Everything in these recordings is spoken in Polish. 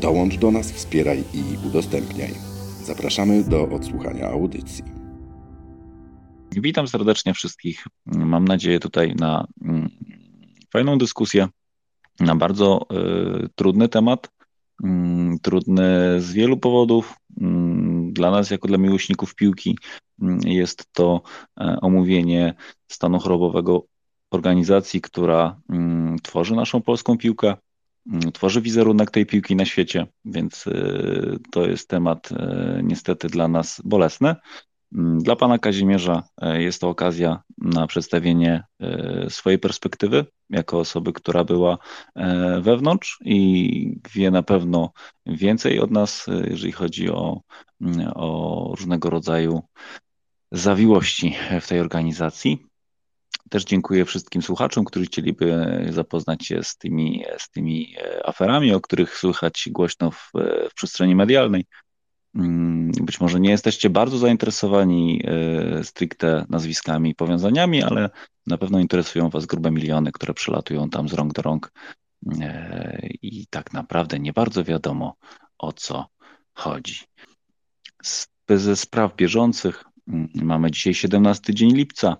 Dołącz do nas, wspieraj i udostępniaj. Zapraszamy do odsłuchania audycji. Witam serdecznie wszystkich. Mam nadzieję tutaj na mm, fajną dyskusję na bardzo y, trudny temat. Y, trudny z wielu powodów. Y, dla nas, jako dla miłośników piłki, jest to omówienie stanu chorobowego organizacji, która tworzy naszą polską piłkę, tworzy wizerunek tej piłki na świecie, więc to jest temat niestety dla nas bolesny. Mm, dla pana Kazimierza e, jest to okazja na przedstawienie swojej perspektywy jako osoby, która była wewnątrz i wie na pewno więcej od nas, jeżeli chodzi o, mm, o różnego rodzaju zawiłości w tej organizacji. Też dziękuję wszystkim słuchaczom, którzy chcieliby zapoznać się z tymi, z tymi aferami, o których słychać głośno w, w przestrzeni medialnej. Mm, być może nie jesteście bardzo zainteresowani e, stricte nazwiskami i powiązaniami, ale na pewno interesują Was grube miliony, które przelatują tam z rąk do rąk e, i tak naprawdę nie bardzo wiadomo o co chodzi. Ze spraw bieżących mm, mamy dzisiaj 17 dzień lipca,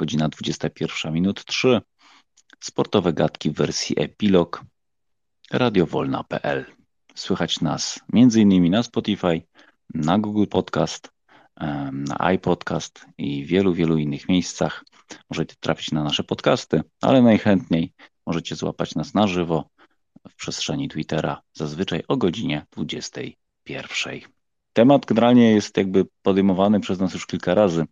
godzina 21 minut 3. Sportowe gadki w wersji epilog radiowolna.pl. Słychać nas m.in. na Spotify, na Google Podcast, na iPodcast i wielu, wielu innych miejscach. Możecie trafić na nasze podcasty, ale najchętniej możecie złapać nas na żywo w przestrzeni Twittera, zazwyczaj o godzinie 21. Temat generalnie jest jakby podejmowany przez nas już kilka razy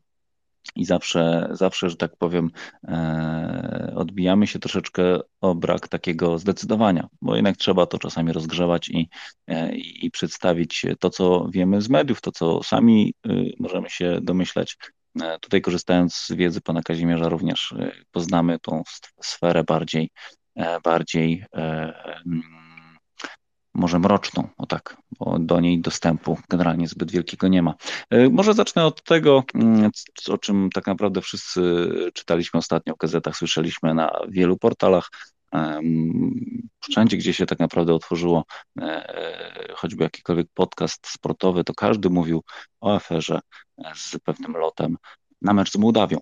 i zawsze, zawsze, że tak powiem, e, odbijamy się troszeczkę o brak takiego zdecydowania, bo jednak trzeba to czasami rozgrzewać i, e, i przedstawić to, co wiemy z mediów, to, co sami y, możemy się domyślać. E, tutaj korzystając z wiedzy pana Kazimierza również poznamy tą sferę bardziej, bardziej może mroczną, o tak, bo do niej dostępu generalnie zbyt wielkiego nie ma. E, może zacznę od tego, mm, o czym tak naprawdę wszyscy czytaliśmy ostatnio w gazetach, słyszeliśmy na wielu portalach. Wszędzie, gdzie się tak naprawdę otworzyło e, choćby jakikolwiek podcast sportowy, to każdy mówił o aferze z pewnym lotem na mecz z Mołdawią.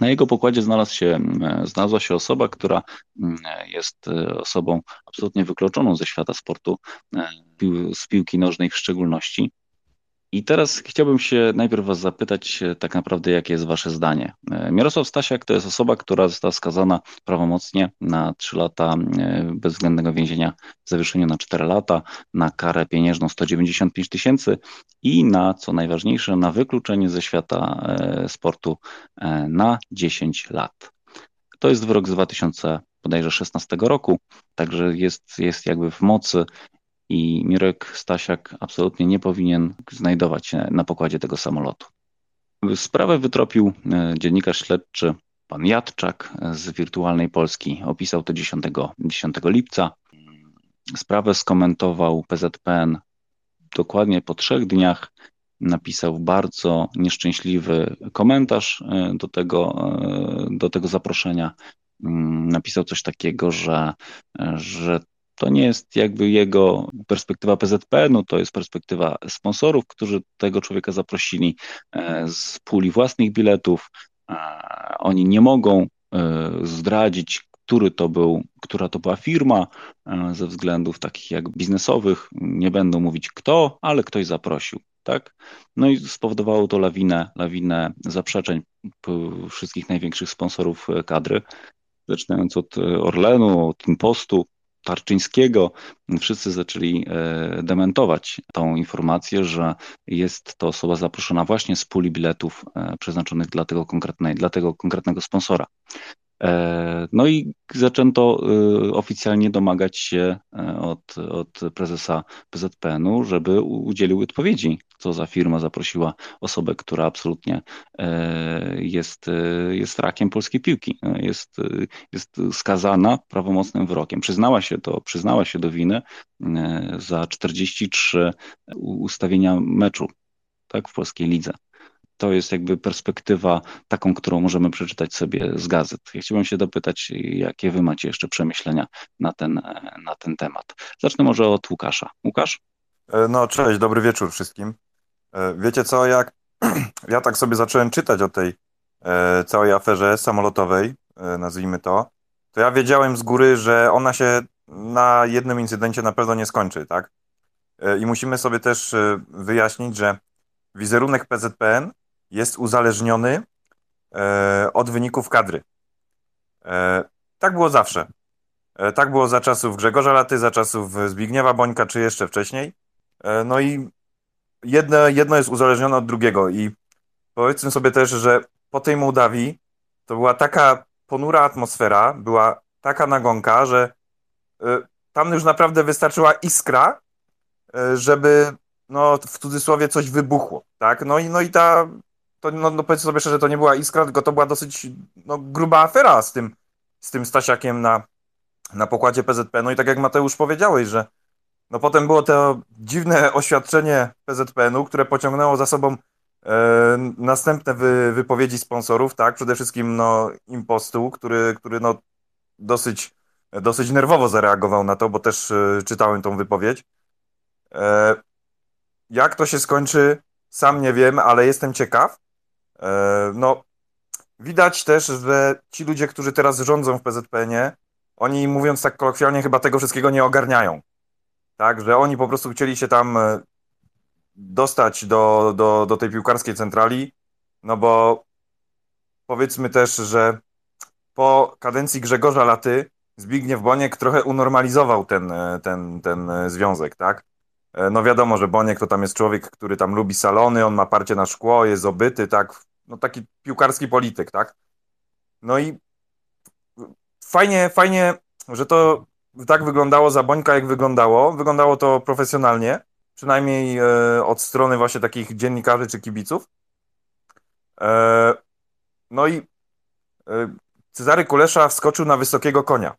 Na jego pokładzie znalazł się, znalazła się osoba, która jest e, osobą absolutnie wykluczoną ze świata sportu, e, z piłki nożnej w szczególności. I teraz chciałbym się najpierw Was zapytać, e, tak naprawdę, jakie jest Wasze zdanie. E, Mirosław Stasiak to jest osoba, która została skazana prawomocnie na 3 lata e, bezwzględnego więzienia w zawieszeniu na 4 lata, na karę pieniężną 195 tysięcy i na, co najważniejsze, na wykluczenie ze świata sportu na 10 lat. To jest wyrok z 2016 roku, także jest, jest jakby w mocy i Mirek Stasiak absolutnie nie powinien znajdować się na pokładzie tego samolotu. Sprawę wytropił e, dziennikarz śledczy pan Jadczak z Wirtualnej Polski. Opisał to 10, 10 lipca. Sprawę skomentował PZPN dokładnie po trzech dniach. Napisał bardzo nieszczęśliwy komentarz e, do tego, e, do tego zaproszenia. Mm, napisał coś takiego, że, że to nie jest jakby jego perspektywa PZP, no to jest perspektywa sponsorów, którzy tego człowieka zaprosili e, z puli własnych biletów. E, oni nie mogą e, zdradzić, który to był, która to była firma ze względów takich jak biznesowych. Nie będą mówić kto, ale ktoś zaprosił. Tak? No i spowodowało to lawinę, lawinę zaprzeczeń wszystkich największych sponsorów kadry, zaczynając od Orlenu, od Impostu, Tarczyńskiego, wszyscy zaczęli e, dementować tą informację, że jest to osoba zaproszona właśnie z puli biletów e, przeznaczonych dla tego, konkretnej, dla tego konkretnego sponsora. No i zaczęto oficjalnie domagać się od, od prezesa PZPN-u, żeby udzielił odpowiedzi, co za firma zaprosiła osobę, która absolutnie jest, jest rakiem polskiej piłki. Jest, jest skazana prawomocnym wyrokiem. Przyznała się to, przyznała się do winy za 43 ustawienia meczu tak, w polskiej lidze. To jest jakby perspektywa taką, którą możemy przeczytać sobie z gazet. Ja chciałbym się dopytać, jakie wy macie jeszcze przemyślenia na ten, na ten temat. Zacznę może od Łukasza. Łukasz? E, no, cześć, dobry wieczór wszystkim. E, wiecie co, jak ja tak sobie zacząłem czytać o tej e, całej aferze samolotowej, nazwijmy to, to ja wiedziałem z góry, że ona się na jednym incydencie na pewno nie skończy, tak? I musimy sobie też wyjaśnić, że wizerunek PZPN jest uzależniony e, od wyników kadry. E, tak było zawsze. E, tak było za czasów Grzegorza Laty, za czasów Zbigniewa Bońka, czy jeszcze wcześniej. No i jedno, jedno jest uzależnione od drugiego. I powiedzmy sobie też, że po tej Mołdawii to była taka ponura atmosfera, była taka nagonka, że tam już naprawdę wystarczyła iskra, żeby no w cudzysłowie coś wybuchło, tak? No i, no i ta, to, no, no powiedzmy sobie szczerze, to nie była iskra, tylko to była dosyć no, gruba afera z tym, z tym Stasiakiem na, na pokładzie PZP. No i tak jak Mateusz powiedziałeś, że no potem było to dziwne oświadczenie PZPN-u, które pociągnęło za sobą e, następne wy, wypowiedzi sponsorów, tak? Przede wszystkim no, Impostu, który, który no, dosyć, dosyć nerwowo zareagował na to, bo też e, czytałem tą wypowiedź. E, jak to się skończy, sam nie wiem, ale jestem ciekaw. E, no, widać też, że ci ludzie, którzy teraz rządzą w PZPN-ie, oni mówiąc tak kolokwialnie, chyba tego wszystkiego nie ogarniają. Tak, że oni po prostu chcieli się tam e, dostać do, do, do tej piłkarskiej centrali, no bo powiedzmy też, że po kadencji Grzegorza Laty Zbigniew Boniek trochę unormalizował ten, e, ten, ten związek, tak? No wiadomo, że Boniek to tam jest człowiek, który tam lubi salony, on ma parcie na szkło, jest obyty, tak, no taki piłkarski polityk, tak. No i fajnie, fajnie, że to tak wyglądało za Bońka, jak wyglądało. Wyglądało to profesjonalnie, przynajmniej e, od strony właśnie takich dziennikarzy czy kibiców. E, no i e, Cezary Kulesza wskoczył na wysokiego konia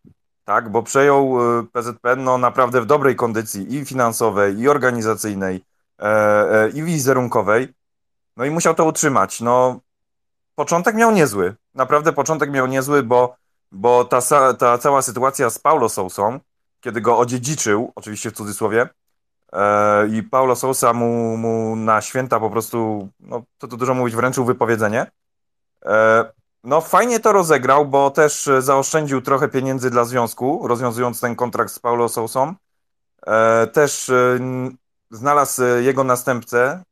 tak, bo przejął PZPN no, naprawdę w dobrej kondycji i finansowej, i organizacyjnej, i wizerunkowej. No i musiał to utrzymać. No, początek miał niezły. Naprawdę początek miał niezły, bo, bo ta, ta cała sytuacja z Paulo Sousą, kiedy go odziedziczył, oczywiście w cudzysłowie, e, i Paulo Sousa mu, mu na święta po prostu, no to, to dużo mówić, wręczył wypowiedzenie. E, no fajnie to rozegrał, bo też zaoszczędził trochę pieniędzy dla związku, rozwiązując ten kontrakt z Paulo Sousą. E, też e, znalazł jego następcę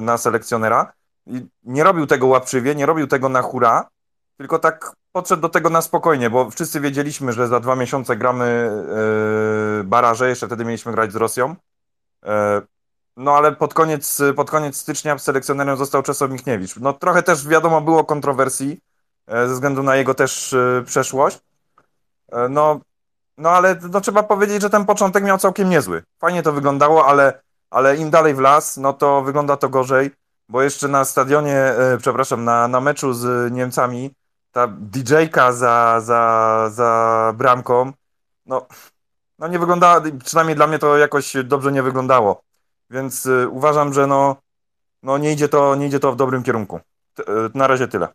na selekcjonera. I nie robił tego łapczywie, nie robił tego na hura, tylko tak podszedł do tego na spokojnie, bo wszyscy wiedzieliśmy, że za dwa miesiące gramy baraże, jeszcze wtedy mieliśmy grać z Rosją. No ale pod koniec, pod koniec stycznia selekcjonerem został Czesław Michniewicz. No trochę też wiadomo było kontrowersji e, ze względu na jego też e, przeszłość. E, no, no ale no, trzeba powiedzieć, że ten początek miał całkiem niezły. Fajnie to wyglądało, ale, ale im dalej w las, no to wygląda to gorzej, bo jeszcze na stadionie, przepraszam, na, na meczu z Niemcami ta DJ-ka za, za, za bramką, no, no nie wyglądała, przynajmniej dla mnie to jakoś dobrze nie wyglądało. Więc y, uważam, że no, no nie, idzie to, nie idzie to w dobrym kierunku. Y, na razie tyle.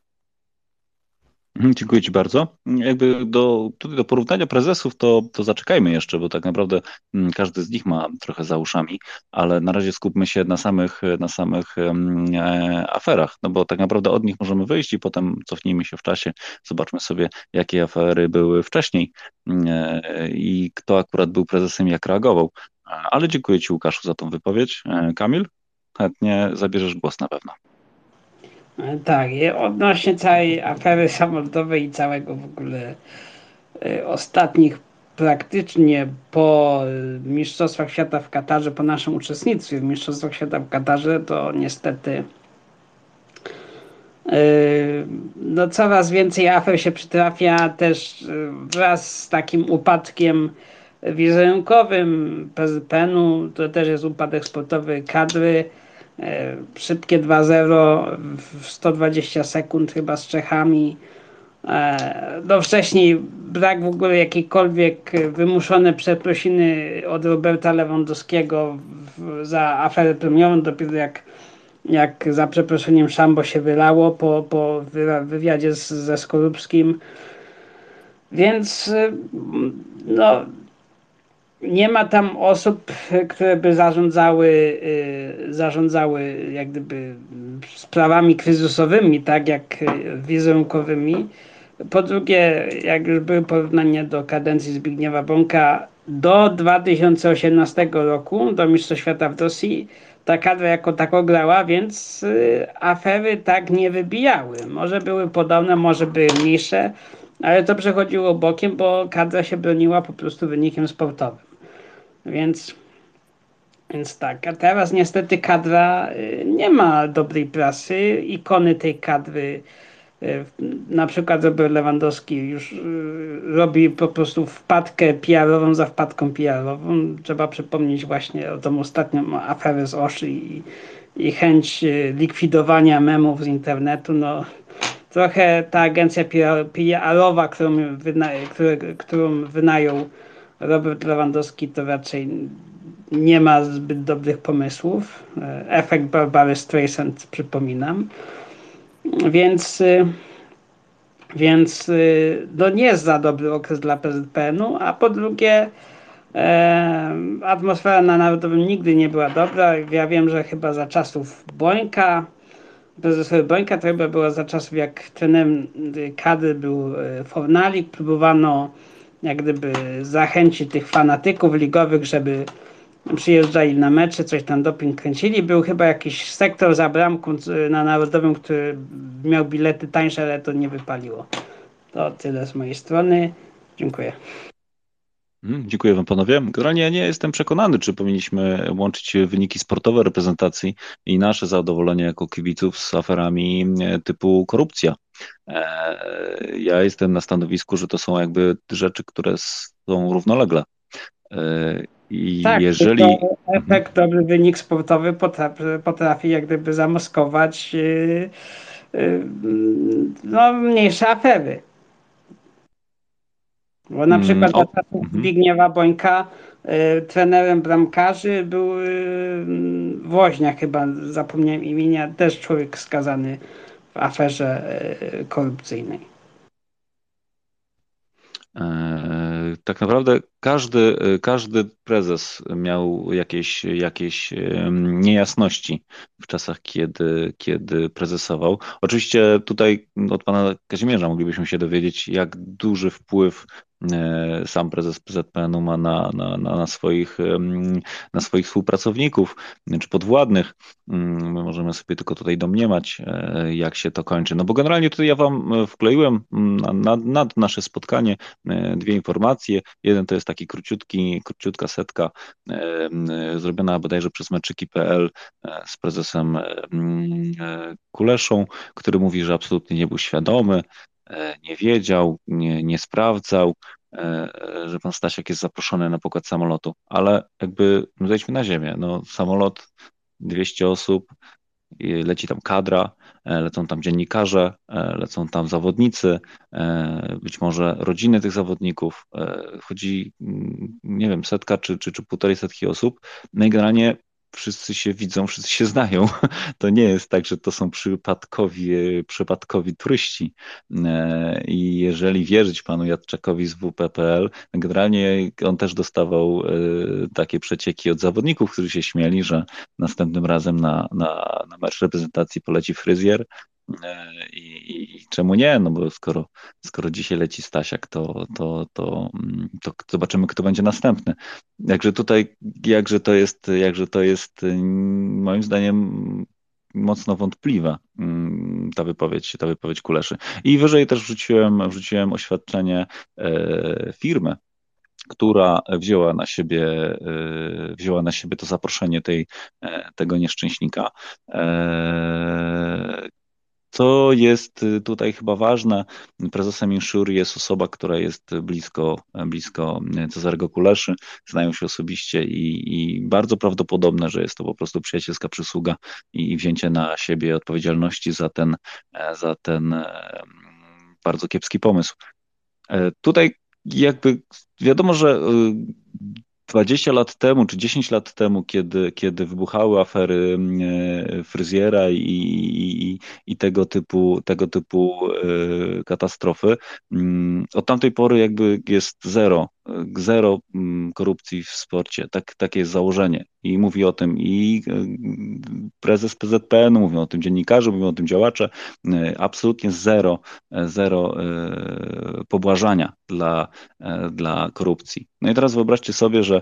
Mhm, dziękuję Ci bardzo. Jakby do, do porównania prezesów to, to zaczekajmy jeszcze, bo tak naprawdę mm, każdy z nich ma trochę za uszami, ale na razie skupmy się na samych, na samych e, aferach, no bo tak naprawdę od nich możemy wyjść i potem cofnijmy się w czasie, zobaczmy sobie, jakie afery były wcześniej e, i kto akurat był prezesem, jak reagował. Ale dziękuję Ci, Łukaszu, za tą wypowiedź. E, Kamil, chętnie zabierzesz głos na pewno. E, tak, odnośnie całej afery samolotowej i całego w ogóle e, ostatnich praktycznie po Mistrzostwach Świata w Katarze, po naszym uczestnictwie w Mistrzostwach Świata w Katarze, to niestety no coraz więcej afer się przytrafia też wraz z takim upadkiem wizerunkowym PZPN-u, to też jest upadek sportowy kadry, szybkie 2-0 w 120 sekund chyba z Czechami, E, no wcześniej brak w ogóle jakiejkolwiek wymuszone przeprosiny od Roberta Lewandowskiego za aferę premiową, dopiero jak, jak za przeproszeniem Szambo się wylało po, po wywiadzie z, ze Skorupskim. Więc y, no, nie ma tam osób, które by zarządzały, y, zarządzały jak gdyby sprawami kryzysowymi, tak jak wizerunkowymi. Po drugie, jak już były porównania do kadencji Zbigniewa Bąka, do 2018 roku, do Mistrzostw Świata w Rosji, ta kadra jako tako grała, więc y, afery tak nie wybijały. Może były podobne, może były mniejsze, ale to przechodziło bokiem, bo kadra się broniła po prostu wynikiem sportowym. Więc, więc tak, a teraz niestety kadra y, nie ma dobrej prasy. Ikony tej kadry E, na przykład Robert Lewandowski już e, robi po prostu wpadkę PR-ową za wpadką PR-ową. Trzeba przypomnieć właśnie o tą ostatnią aferę z Oszy i, i chęć likwidowania memów z internetu. No, trochę ta agencja PR-owa, którą, wyna, którą wynajął Robert Lewandowski, to raczej nie ma zbyt dobrych pomysłów. Efekt Barbary Streisand przypominam. Więc, y, więc y, no nie jest za dobry okres dla PZPN-u, a po drugie e, atmosfera na Narodowym nigdy nie była dobra. Ja wiem, że chyba za czasów Bońka, prezesowy Bońka, to chyba było za czasów jak trenerem kadry był e, Fornalik, próbowano jak gdyby zachęcić tych fanatyków ligowych, żeby przyjeżdżali na mecze, coś tam doping kręcili. Był chyba jakiś sektor za bramką na Narodowym, który miał bilety tańsze, ale to nie wypaliło. To tyle z mojej strony. Dziękuję. Hmm, dziękuję Wam panowie. Generalnie ja nie jestem przekonany, czy powinniśmy łączyć wyniki sportowe reprezentacji i nasze zadowolenie jako kibiców z aferami e, typu korupcja. E, ja jestem na stanowisku, że to są jakby rzeczy, które są równolegle e, i tak, jeżeli. Efekt, dobry wynik sportowy potrafi, potrafi jak gdyby zamaskować yy, yy, no, mniejsze afery. Bo na mm, przykład mm, o, mm. Zbigniewa Bońka y, trenerem bramkarzy był y, Woźnia chyba, zapomniałem imienia, też człowiek skazany w aferze y, korupcyjnej. E, tak naprawdę każdy, każdy prezes miał jakieś, jakieś niejasności w czasach, kiedy, kiedy prezesował. Oczywiście tutaj od pana Kazimierza moglibyśmy się dowiedzieć, jak duży wpływ sam prezes PZPN-u ma na, na, na, swoich, na swoich współpracowników czy podwładnych. Mm, my możemy sobie tylko tutaj domniemać, e, jak się to kończy. No bo generalnie tutaj ja wam e, wkleiłem nad, nad nasze spotkanie dwie informacje. Jeden to jest taki króciutki, króciutka setka zrobiona bodajże przez meczyki.pl z prezesem Kuleszą, który mówi, że absolutnie nie był świadomy, E, nie wiedział, nie, nie sprawdzał, e, że pan Stasiak jest zaproszony na pokład samolotu. Ale jakby no zejdźmy na ziemię. No, samolot, 200 osób, leci tam kadra, e, lecą tam dziennikarze, lecą tam zawodnicy, być może rodziny tych zawodników. Chodzi, mm, nie wiem, setka czy, czy, czy półtorej setki osób. No i generalnie wszyscy się widzą, wszyscy się znają. To nie jest tak, że to są przypadkowi, przypadkowi turyści. E, I jeżeli wierzyć panu Jadczakowi z WPPL, generalnie on też dostawał e, takie przecieki od zawodników, którzy się śmieli, że następnym razem na, na, na mecz reprezentacji poleci fryzjer, E, I, I, czemu nie? No bo skoro, skoro dzisiaj leci Stasiak, to, to, to, to zobaczymy, kto będzie następny. Jakże tutaj, jakże to jest, jakże to jest moim zdaniem mocno wątpliwa mm, ta wypowiedź, ta wypowiedź Kuleszy. I wyżej też wrzuciłem, wrzuciłem oświadczenie e, firmy, która wzięła na siebie, e, wzięła na siebie to zaproszenie tej, tego nieszczęśnika, Co jest y, tutaj chyba ważne, prezesem Insure jest osoba, która jest blisko, blisko Cezarego Kuleszy, znają się osobiście i, i, bardzo prawdopodobne, że jest to po prostu przyjacielska przysługa i wzięcie na siebie odpowiedzialności za ten, e, za ten e, bardzo kiepski pomysł. E, tutaj jakby wiadomo, że 20 lat temu, czy 10 lat temu, kiedy, kiedy wybuchały afery e, fryzjera i, i, i tego typu, tego typu e, katastrofy, mm, od tamtej pory jakby jest zero zero mm, korupcji w sporcie. Tak, takie jest założenie. I mówi o tym i e, prezes PZPN, mówią o tym dziennikarze, mówią o tym działacze. Absolutnie zero, zero pobłażania dla, dla korupcji. No i teraz wyobraźcie sobie, że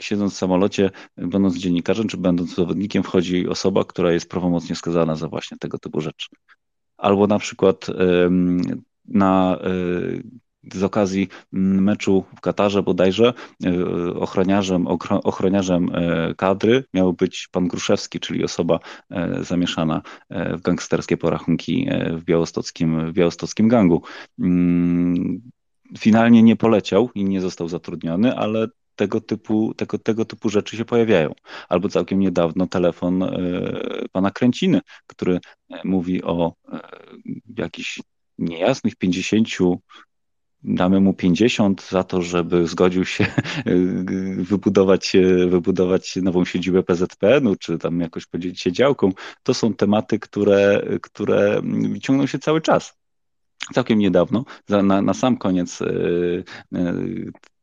siedząc w samolocie, będąc dziennikarzem czy będąc zawodnikiem, wchodzi osoba, która jest prawomocnie skazana za właśnie tego typu rzeczy. Albo na przykład na z okazji meczu w Katarze bodajże e, ochroniarzem, ochroniarzem e, kadry miał być pan Gruszewski, czyli osoba e, zamieszana w gangsterskie porachunki w białostockim, w białostockim gangu. Mm, finalnie nie poleciał i nie został zatrudniony, ale tego typu, tego, tego typu rzeczy się pojawiają. Albo całkiem niedawno telefon pana Kręciny, który mówi o jakichś niejasnych 50 damy mu 50 za to, żeby zgodził się wybudować, wybudować nową siedzibę PZPN-u, czy tam jakoś podzielić się działką. To są tematy, które, które ciągną się cały czas. Całkiem niedawno, na, na sam koniec e,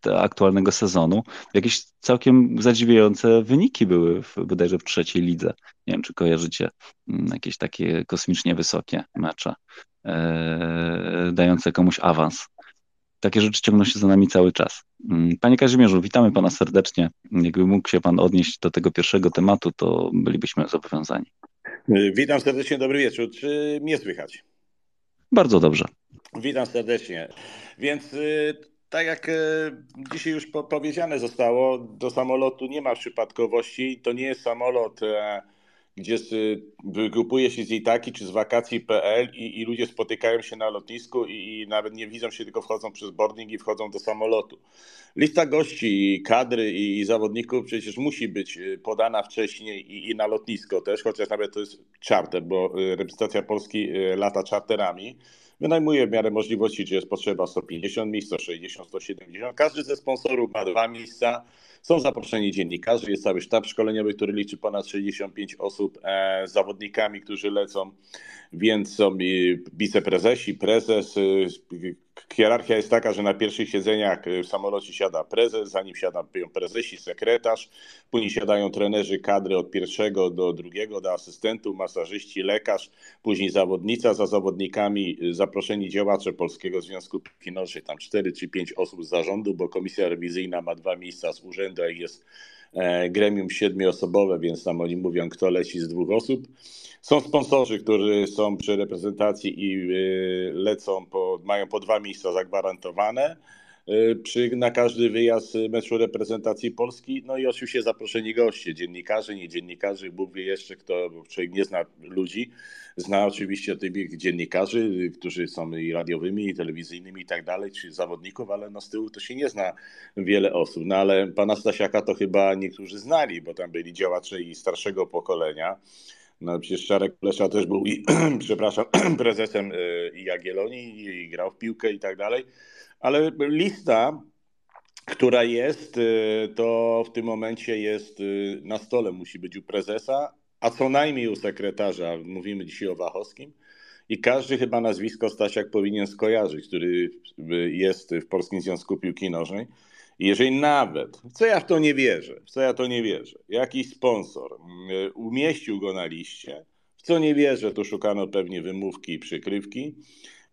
e, aktualnego sezonu, jakieś całkiem zadziwiające wyniki były w, bodajże w trzeciej lidze. Nie wiem, czy kojarzycie mm, jakieś takie kosmicznie wysokie mecze, e, dające komuś awans takie rzeczy ciągną się za nami cały czas. Mm, panie Kazimierzu, witamy Pana serdecznie. Jakby mógł się Pan odnieść do tego pierwszego tematu, to bylibyśmy zobowiązani. Witam serdecznie, dobry wieczór. Czy mnie słychać? Bardzo dobrze. Witam serdecznie. Więc y, tak jak y, dzisiaj już powiedziane zostało, do samolotu nie ma przypadkowości. To nie jest samolot gdzie wygrupuje się z Itaki czy z wakacji.pl i, i ludzie spotykają się na lotnisku i, i, nawet nie widzą się, tylko wchodzą przez boarding i wchodzą do samolotu. Lista gości, kadry i, i zawodników przecież musi być y, podana wcześniej i, na lotnisko też, chociaż nawet to jest charter, bo y, reprezentacja Polski y, lata charterami. Wynajmuje w miarę możliwości, czy jest potrzeba 150 miejsc, 160, 170. Każdy ze sponsorów ma dwa miejsca są zaproszeni dziennikarze, jest cały sztab szkoleniowy, który liczy ponad 65 osób e, z zawodnikami, którzy lecą, więc są wiceprezesi, prezes. E, hierarchia jest taka, że na pierwszych siedzeniach w samolocie siada prezes, zanim siadają prezesi, sekretarz, później siadają trenerzy kadry od pierwszego do drugiego, do asystentów, masażyści, lekarz, później zawodnica, za zawodnikami zaproszeni działacze Polskiego Związku Piłki tam 4 czy 5 osób z zarządu, bo komisja rewizyjna ma dwa miejsca z urzędu jak jest e, gremium siedmioosobowe, więc tam oni mówią, kto leci z dwóch osób. Są sponsorzy, którzy są przy reprezentacji i e, lecą, po, mają po dwa miejsca zagwarantowane przy, na każdy wyjazd meczu reprezentacji Polski. No i oczywiście zaproszeni goście, dziennikarze, nie dziennikarze, Bóg wie jeszcze kto, bo człowiek nie zna ludzi, Zna oczywiście tych dziennikarzy, którzy są i radiowymi, i telewizyjnymi i tak dalej, czy zawodników, ale no z tyłu to się nie zna wiele osób. No ale pana Stasiaka to chyba niektórzy znali, bo tam byli działacze i starszego pokolenia. No przecież Czarek Lesza też był, i, przepraszam, prezesem y, i Jagiellonii i grał w piłkę i tak dalej. Ale lista, która jest, y, to w tym momencie jest y, na stole, musi być u prezesa, a co najmniej u sekretarza, mówimy dzisiaj o Wachowskim, i każdy chyba nazwisko Stasiak powinien skojarzyć, który jest w Polskim Związku Piłki Nożnej. Jeżeli nawet, co ja w to nie wierzę, w co ja to nie wierzę, jakiś sponsor umieścił go na liście, w co nie wierzę, to szukano pewnie wymówki i przykrywki,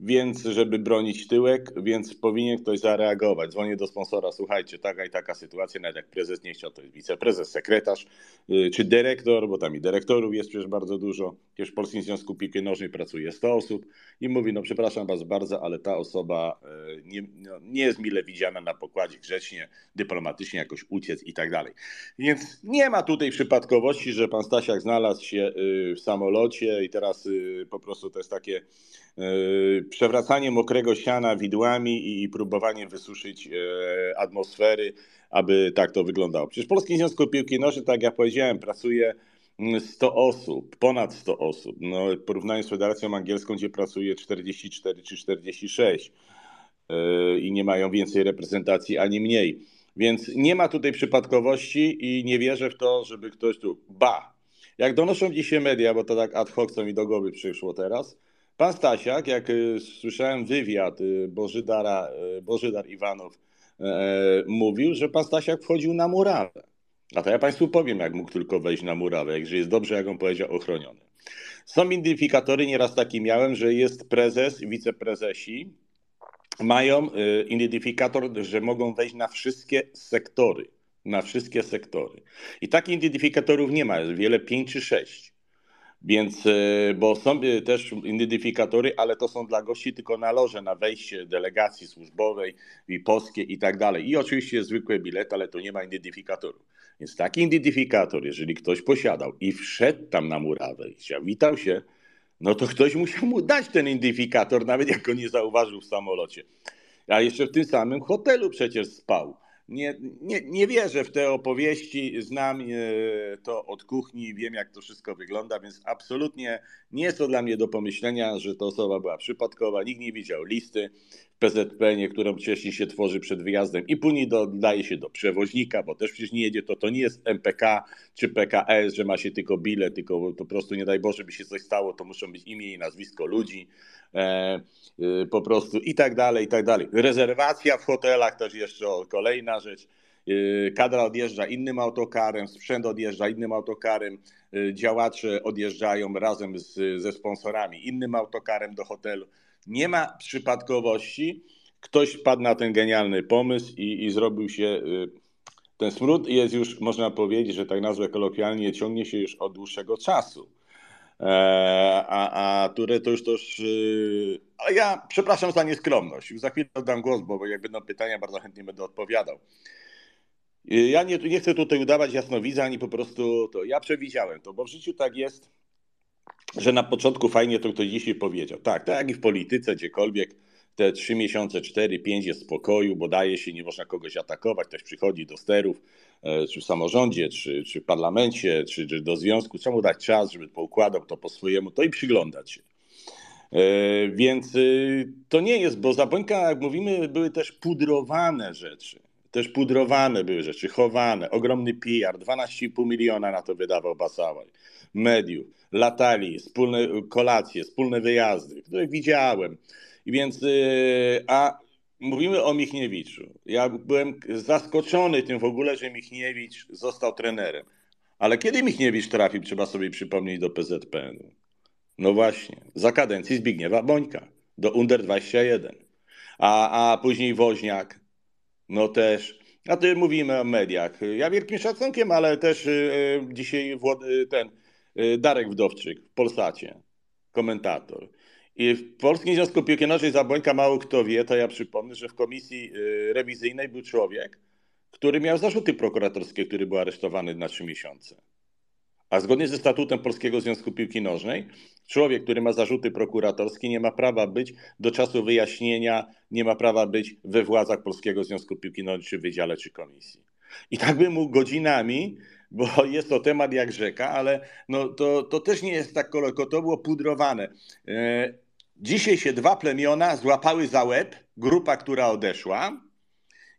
więc żeby bronić tyłek, więc powinien ktoś zareagować. Dzwonię do sponsora, słuchajcie, taka i taka sytuacja, nawet jak prezes nie chciał, to jest wiceprezes, sekretarz y, czy dyrektor, bo tam i dyrektorów jest przecież bardzo dużo. Przecież w Polskim Związku Piłki Nożnej pracuje 100 osób i mówi, no przepraszam was bardzo, ale ta osoba y, nie, no, nie jest mile widziana na pokładzie grzecznie, dyplomatycznie jakoś uciec i tak dalej. Więc nie ma tutaj przypadkowości, że pan Stasiak znalazł się y, w samolocie i teraz po prostu to jest takie przewracanie mokrego siana widłami i próbowanie wysuszyć e, atmosfery, aby tak to wyglądało. Przecież Polski Związku Piłki Nożnej, tak jak powiedziałem, pracuje 100 osób, ponad 100 osób. No, w porównaniu z Federacją Angielską, gdzie pracuje 44 czy 46 e, i nie mają więcej reprezentacji ani mniej. Więc nie ma tutaj przypadkowości i nie wierzę w to, żeby ktoś tu. Ba! Jak donoszą dzisiaj media, bo to tak ad hoc co mi do głowy przyszło teraz, Pan Stasiak, jak y, słyszałem wywiad y, Bożydara, y, Bożydar Iwanow mówił, że pan Stasiak wchodził na murawę. A to ja Państwu powiem, jak mógł tylko wejść na murawę, że jest dobrze, jak on powiedział, ochroniony. Są identyfikatory, nieraz taki miałem, że jest prezes, wiceprezesi, mają identyfikator, że mogą wejść na wszystkie sektory. Na wszystkie sektory. I takich identyfikatorów nie ma, jest wiele, pięć czy sześć. Więc, e, bo są e, też identyfikatory, ale to są dla gości tylko na loże, na wejście delegacji służbowej i polskie i tak dalej. I oczywiście zwykły bilet, ale to nie ma identyfikatoru. Więc taki identyfikator, jeżeli ktoś posiadał i wszedł tam na murawę i witał się, no to ktoś musiał mu dać ten identyfikator, nawet jak go nie zauważył w samolocie. A jeszcze w tym samym hotelu przecież spał nie, nie, nie wierzę w te opowieści, znam e, to od kuchni, wiem jak to wszystko wygląda, więc absolutnie nie jest to dla mnie do pomyślenia, że ta osoba była przypadkowa, nikt nie widział listy w PZPN, którą wcześniej się tworzy przed wyjazdem i później dodaje się do przewoźnika, bo też przecież nie jedzie, to to nie jest MPK czy PKS, że ma się tylko bilet, tylko po prostu nie daj Boże by się coś stało, to muszą być imię i nazwisko ludzi, e, e, po prostu i tak dalej, i tak dalej. Rezerwacja w hotelach też jeszcze kolejna rzecz. E, kadra odjeżdża innym autokarem, sprzęt odjeżdża innym autokarem, e, działacze odjeżdżają razem z, ze sponsorami innym autokarem do hotelu. Nie ma przypadkowości. Ktoś padł na ten genialny pomysł i, i zrobił się. E, ten smród jest już, można powiedzieć, że tak nazwę kolokwialnie, ciągnie się już od dłuższego czasu. A, a które to już też. Ale ja przepraszam za nieskromność. Za chwilę oddam głos, bo jak będą pytania, bardzo chętnie będę odpowiadał. Ja nie, nie chcę tutaj udawać jasnowidza, ani po prostu to. Ja przewidziałem to, bo w życiu tak jest, że na początku fajnie to ktoś dzisiaj powiedział. Tak, tak jak i w polityce, gdziekolwiek te trzy miesiące, cztery, pięć jest spokoju, bo daje się, nie można kogoś atakować, ktoś przychodzi do sterów, e, czy w samorządzie, czy, czy w parlamencie, czy, czy do związku, trzeba dać czas, żeby poukładał to po swojemu, to i przyglądać się. E, więc y, to nie jest, bo za jak mówimy, były też pudrowane rzeczy też pudrowane były rzeczy, chowane, ogromny PR, 12,5 miliona na to wydawał Basałaj, mediów, latali, wspólne kolacje, wspólne wyjazdy, które widziałem. I więc, y, a mówimy o Michniewiczu. Ja byłem zaskoczony tym w ogóle, że Michniewicz został trenerem. Ale kiedy Michniewicz trafił, trzeba sobie przypomnieć, do PZPN-u? No właśnie, za kadencji Zbigniewa Bońka, do Under 21. A, a później Woźniak, no też. A tu mówimy o mediach. Ja wielkim szacunkiem, ale też y, y, dzisiaj y, ten Darek Wdowczyk w Polsacie, komentator. I w Polskim Związku Nożnej Zabłońka mało kto wie, to ja przypomnę, że w komisji rewizyjnej był człowiek, który miał zarzuty prokuratorskie, który był aresztowany na trzy miesiące. A zgodnie ze statutem Polskiego Związku Piłki Nożnej, człowiek, który ma zarzuty prokuratorskie, nie ma prawa być do czasu wyjaśnienia, nie ma prawa być we władzach Polskiego Związku Piłki Nożnej, czy wydziale, czy komisji. I tak by mógł godzinami, bo jest to temat jak rzeka, ale no to, to też nie jest tak koloko, to było pudrowane. E, dzisiaj się dwa plemiona złapały za łeb, grupa, która odeszła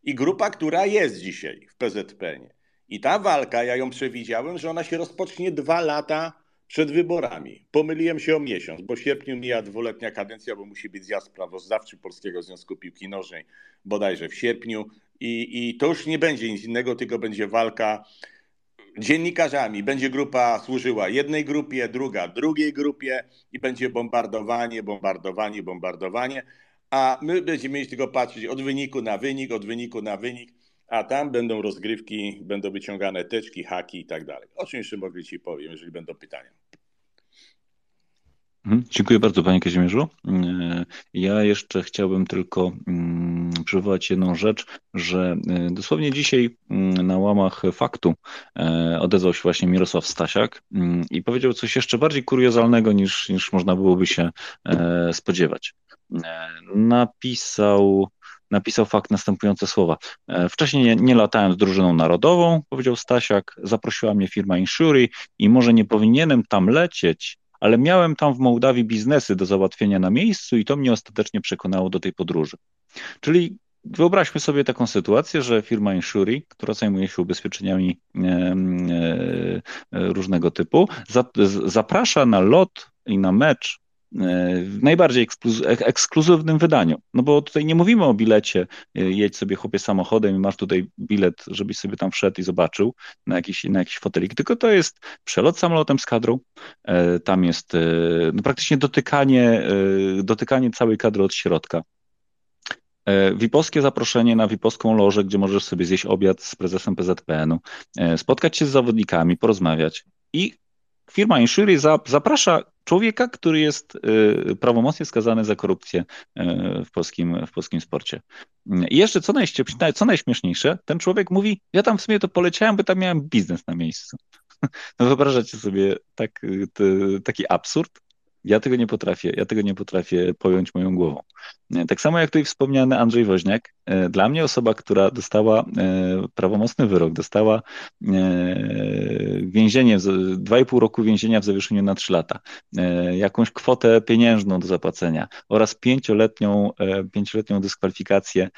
i grupa, która jest dzisiaj w PZPN. I ta walka, ja ją przewidziałem, że ona się rozpocznie dwa lata przed wyborami. Pomyliłem się o miesiąc, bo w sierpniu mija dwuletnia kadencja, bo musi być zjazd sprawozdawczy Polskiego Związku Piłki Nożnej bodajże w sierpniu i, i to już nie będzie nic innego, tylko będzie walka dziennikarzami. Będzie grupa służyła jednej grupie, druga drugiej grupie i będzie bombardowanie, bombardowanie, bombardowanie. A my będziemy mieć tylko patrzeć od wyniku na wynik, od wyniku na wynik, a tam będą rozgrywki, będą wyciągane teczki, haki i tak dalej. O czym jeszcze mogę Ci powiem, jeżeli będą pytania. Mhm. Dziękuję bardzo, panie Kazimierzu. E, ja jeszcze chciałbym tylko mm, przywołać jedną rzecz, że e, dosłownie dzisiaj mm, na łamach faktu e, odezwał się właśnie Mirosław Stasiak mm, i powiedział coś jeszcze bardziej kuriozalnego niż, niż można byłoby się spodziewać. Napisał, napisał fakt następujące słowa. Wcześniej nie, nie latałem z drużyną narodową, powiedział Stasiak, zaprosiła mnie firma Insuri i może nie powinienem tam lecieć, ale miałem tam w Mołdawii biznesy do załatwienia na miejscu i to mnie ostatecznie przekonało do tej podróży. Czyli Wyobraźmy sobie taką sytuację, że firma Insuri, która zajmuje się ubezpieczeniami e, e, różnego typu, zaprasza na lot i na mecz w najbardziej ekskluzywnym wydaniu. No bo tutaj nie mówimy o bilecie, y, jedź sobie chłopie samochodem i masz tutaj bilet, żebyś sobie tam wszedł i zobaczył na jakiś, na jakiś fotelik, tylko to jest przelot samolotem z kadrą, e, tam jest e, no praktycznie dotykanie, e, dotykanie całej kadry od środka. VIP-owskie zaproszenie na VIP-owską lożę, gdzie możesz sobie zjeść obiad z prezesem PZPN-u, spotkać się z zawodnikami, porozmawiać i firma Insury zaprasza człowieka, który jest y, prawomocnie skazany za korupcję y, w polskim, w polskim sporcie. I jeszcze co, co najśmieszniejsze, ten człowiek mówi, ja tam w sumie to poleciałem, bo tam miałem biznes na miejscu. No wyobrażacie sobie tak, taki absurd? Ja tego nie potrafię, ja tego nie potrafię pojąć moją głową. Tak samo jak tutaj wspomniany Andrzej Woźniak, e, dla mnie osoba, która dostała e, prawomocny wyrok, dostała e, więzienie, 2,5 roku więzienia w zawieszeniu na 3 lata, jakąś kwotę pieniężną do zapłacenia oraz pięcioletnią, pięcioletnią dyskwalifikację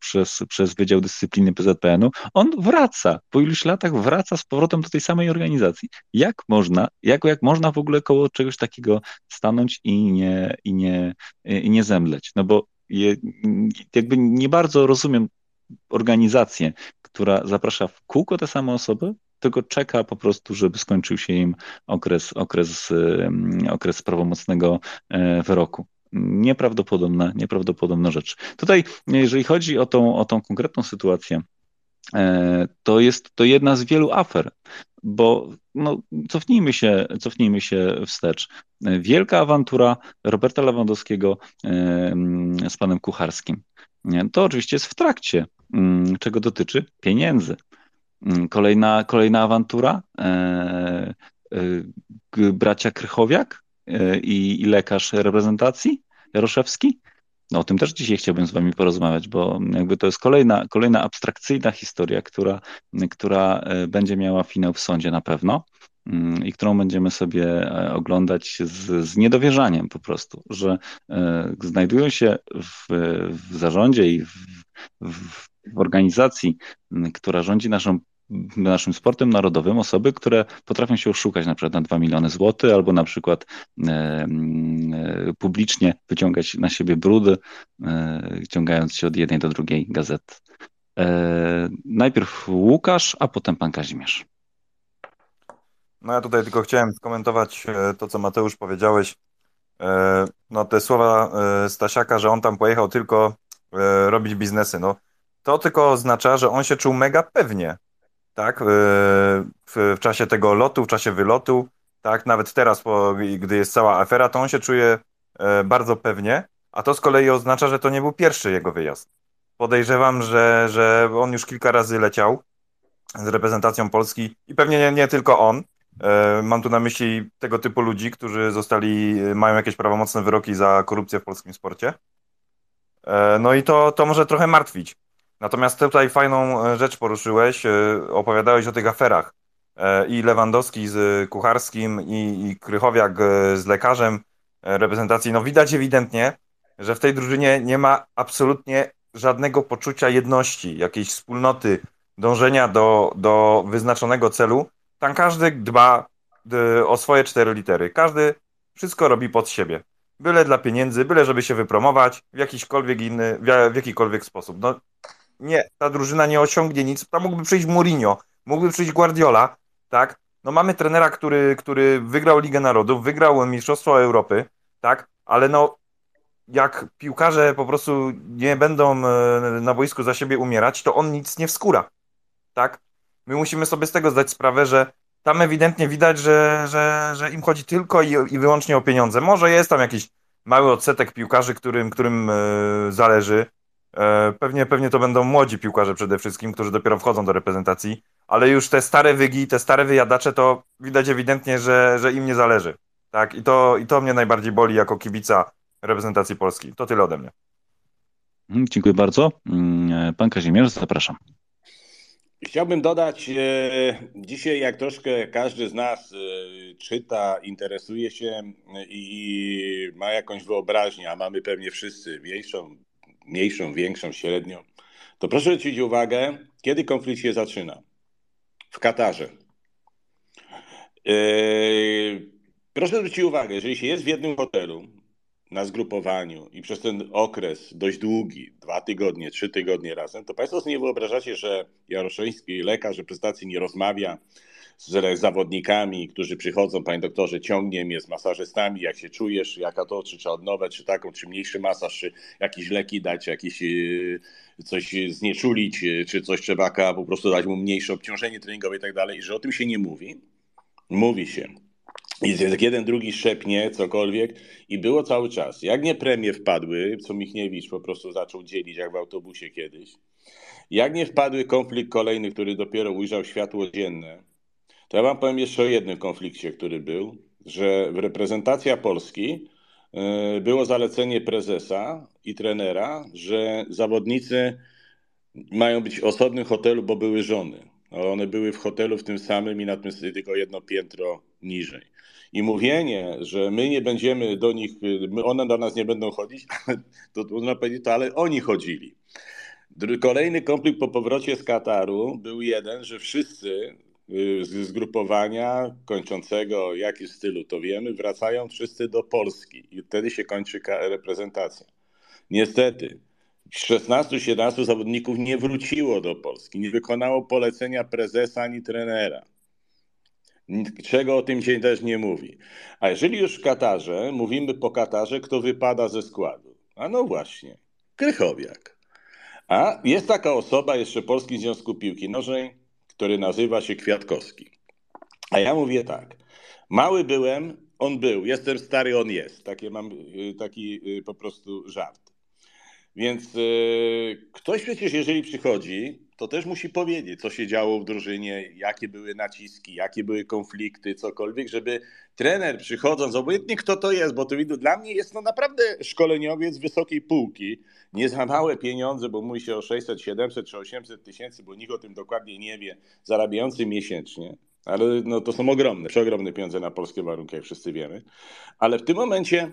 przez, przez Wydział Dyscypliny PZPN-u, on wraca, po iluś latach wraca z powrotem do tej samej organizacji. Jak można, jak, jak można w ogóle koło czegoś takiego stanąć i nie, i nie, i nie zemleć? No bo je, jakby nie bardzo rozumiem organizację, która zaprasza w kółko te same osoby, tylko czeka po prostu, żeby skończył się im okres, okres, okres prawomocnego e, wyroku nieprawdopodobna, nieprawdopodobna rzecz. Tutaj, jeżeli chodzi o tą, o tą konkretną sytuację, e, to jest to jedna z wielu afer, bo no, cofnijmy, się, cofnijmy się wstecz. Wielka awantura Roberta Lewandowskiego e, z panem Kucharskim. To oczywiście jest w trakcie, mm, czego dotyczy pieniędzy. Mm, kolejna, kolejna awantura. E, bracia Krychowiak i, i lekarz reprezentacji Jaroszewski? No o tym też dzisiaj chciałbym z wami porozmawiać, bo jakby to jest kolejna, kolejna abstrakcyjna historia, która, która e, będzie miała finał w sądzie na pewno mm, i którą będziemy sobie oglądać z, z niedowierzaniem po prostu, że znajdują się w, w zarządzie i w, w organizacji, która rządzi naszą naszym sportem narodowym osoby, które potrafią się oszukać na przykład na 2 miliony złotych, albo na przykład e, e, publicznie wyciągać na siebie brudy, e, ciągając się od jednej do drugiej gazety. Najpierw Łukasz, a potem pan Kazimierz. No ja tutaj tylko chciałem skomentować to, co Mateusz powiedziałeś. No te słowa Stasiaka, że on tam pojechał tylko robić biznesy. No to tylko oznacza, że on się czuł mega pewnie tak, w, w czasie tego lotu, w czasie wylotu, tak, nawet teraz, gdy jest cała afera, to on się czuje e, bardzo pewnie, a to z kolei oznacza, że to nie był pierwszy jego wyjazd. Podejrzewam, że, że on już kilka razy leciał z reprezentacją Polski i pewnie nie, nie tylko on. E, mam tu na myśli tego typu ludzi, którzy zostali, mają jakieś prawomocne wyroki za korupcję w polskim sporcie. E, no i to, to może trochę martwić. Natomiast tutaj fajną e, rzecz poruszyłeś, e, opowiadałeś o tych aferach. E, I Lewandowski z Kucharskim, i, i Krychowiak z lekarzem reprezentacji. No widać ewidentnie, że w tej drużynie nie ma absolutnie żadnego poczucia jedności, jakiejś wspólnoty, dążenia do, do wyznaczonego celu. Tam każdy dba o swoje cztery litery. Każdy wszystko robi pod siebie. Byle dla pieniędzy, byle żeby się wypromować w jakikolwiek inny, w jakikolwiek sposób. No, nie, ta drużyna nie osiągnie nic. Tam mógłby przyjść Mourinho, mógłby przyjść Guardiola, tak? No mamy trenera, który, który wygrał Ligę Narodów, wygrał Mistrzostwo Europy, tak? Ale no jak piłkarze po prostu nie będą e, na boisku za siebie umierać, to on nic nie wskóra, tak? My musimy sobie z tego zdać sprawę, że tam ewidentnie widać, że, że, że im chodzi tylko i, i wyłącznie o pieniądze. Może jest tam jakiś mały odsetek piłkarzy, którym, którym e, zależy. E, pewnie, pewnie to będą młodzi piłkarze przede wszystkim, którzy dopiero wchodzą do reprezentacji, ale już te stare wygi, te stare wyjadacze, to widać ewidentnie, że, że im nie zależy. Tak? I, to, I to mnie najbardziej boli jako kibica reprezentacji Polski. To tyle ode mnie. Mhm, dziękuję bardzo. Mm, Pan Kazimierz, zapraszam. Chciałbym dodać, e, dzisiaj jak troszkę każdy z nas e, czyta, interesuje się i ma jakąś wyobraźnię, a mamy pewnie wszyscy mniejszą, mniejszą, większą, średnią, to proszę zwrócić uwagę, kiedy konflikt się zaczyna. W Katarze. E, proszę zwrócić uwagę, jeżeli się jest w jednym hotelu, na zgrupowaniu i przez ten okres dość długi, dwa tygodnie, trzy tygodnie razem, to Państwo sobie nie wyobrażacie, że Jaroszyński, lekarz reprezentacji nie rozmawia z zawodnikami, którzy przychodzą, panie doktorze, ciągnie mnie z masażystami, jak się czujesz, jaka to, czy, czy odnowę, czy taką, czy mniejszy masaż, czy jakieś leki dać, jakieś y, coś znieczulić, y, czy coś trzeba po prostu dać mu mniejsze obciążenie treningowe i tak dalej, i że o tym się nie mówi. Mówi się. I jeden, drugi szepnie, cokolwiek i było cały czas. Jak nie premie wpadły, co Michniewicz po prostu zaczął dzielić, jak w autobusie kiedyś, jak nie wpadły konflikt kolejny, który dopiero ujrzał światło dzienne, to ja wam powiem jeszcze o jednym konflikcie, który był, że w reprezentacja Polski e, było zalecenie prezesa i trenera, że zawodnicy mają być w osobnym hotelu, bo były żony. One były w hotelu w tym samym i na tym tylko jedno piętro niżej. I mówienie, że my nie będziemy do nich, one do nas nie będą chodzić, to można powiedzieć, to ale oni chodzili. Kolejny konflikt po powrocie z Kataru był jeden, że wszyscy y, zgrupowania kończącego jakiś stylu to wiemy, wracają wszyscy do Polski i wtedy się kończy reprezentacja. Niestety, 16-17 zawodników nie wróciło do Polski, nie wykonało polecenia prezesa ani trenera. Czego o tym się też nie mówi. A jeżeli już w Katarze, mówimy po Katarze, kto wypada ze składu. A no właśnie, Krychowiak. A jest taka osoba jeszcze w Polskim Związku Piłki Nożnej, który nazywa się Kwiatkowski. A ja mówię tak. Mały byłem, on był. Jestem stary, on jest. Takie mam y, taki y, po prostu żart. Więc yy, ktoś przecież, jeżeli przychodzi, to też musi powiedzieć, co się działo w drużynie, jakie były naciski, jakie były konflikty, cokolwiek, żeby trener przychodząc, obojętnie kto to jest, bo to widzę, dla mnie jest no naprawdę szkoleniowiec wysokiej półki, nie za małe pieniądze, bo mówi się o 600, 700 czy 800 tysięcy, bo nikt o tym dokładnie nie wie, zarabiający miesięcznie. Ale no, to są ogromne, przeogromne pieniądze na polskie warunki, jak wszyscy wiemy. Ale w tym momencie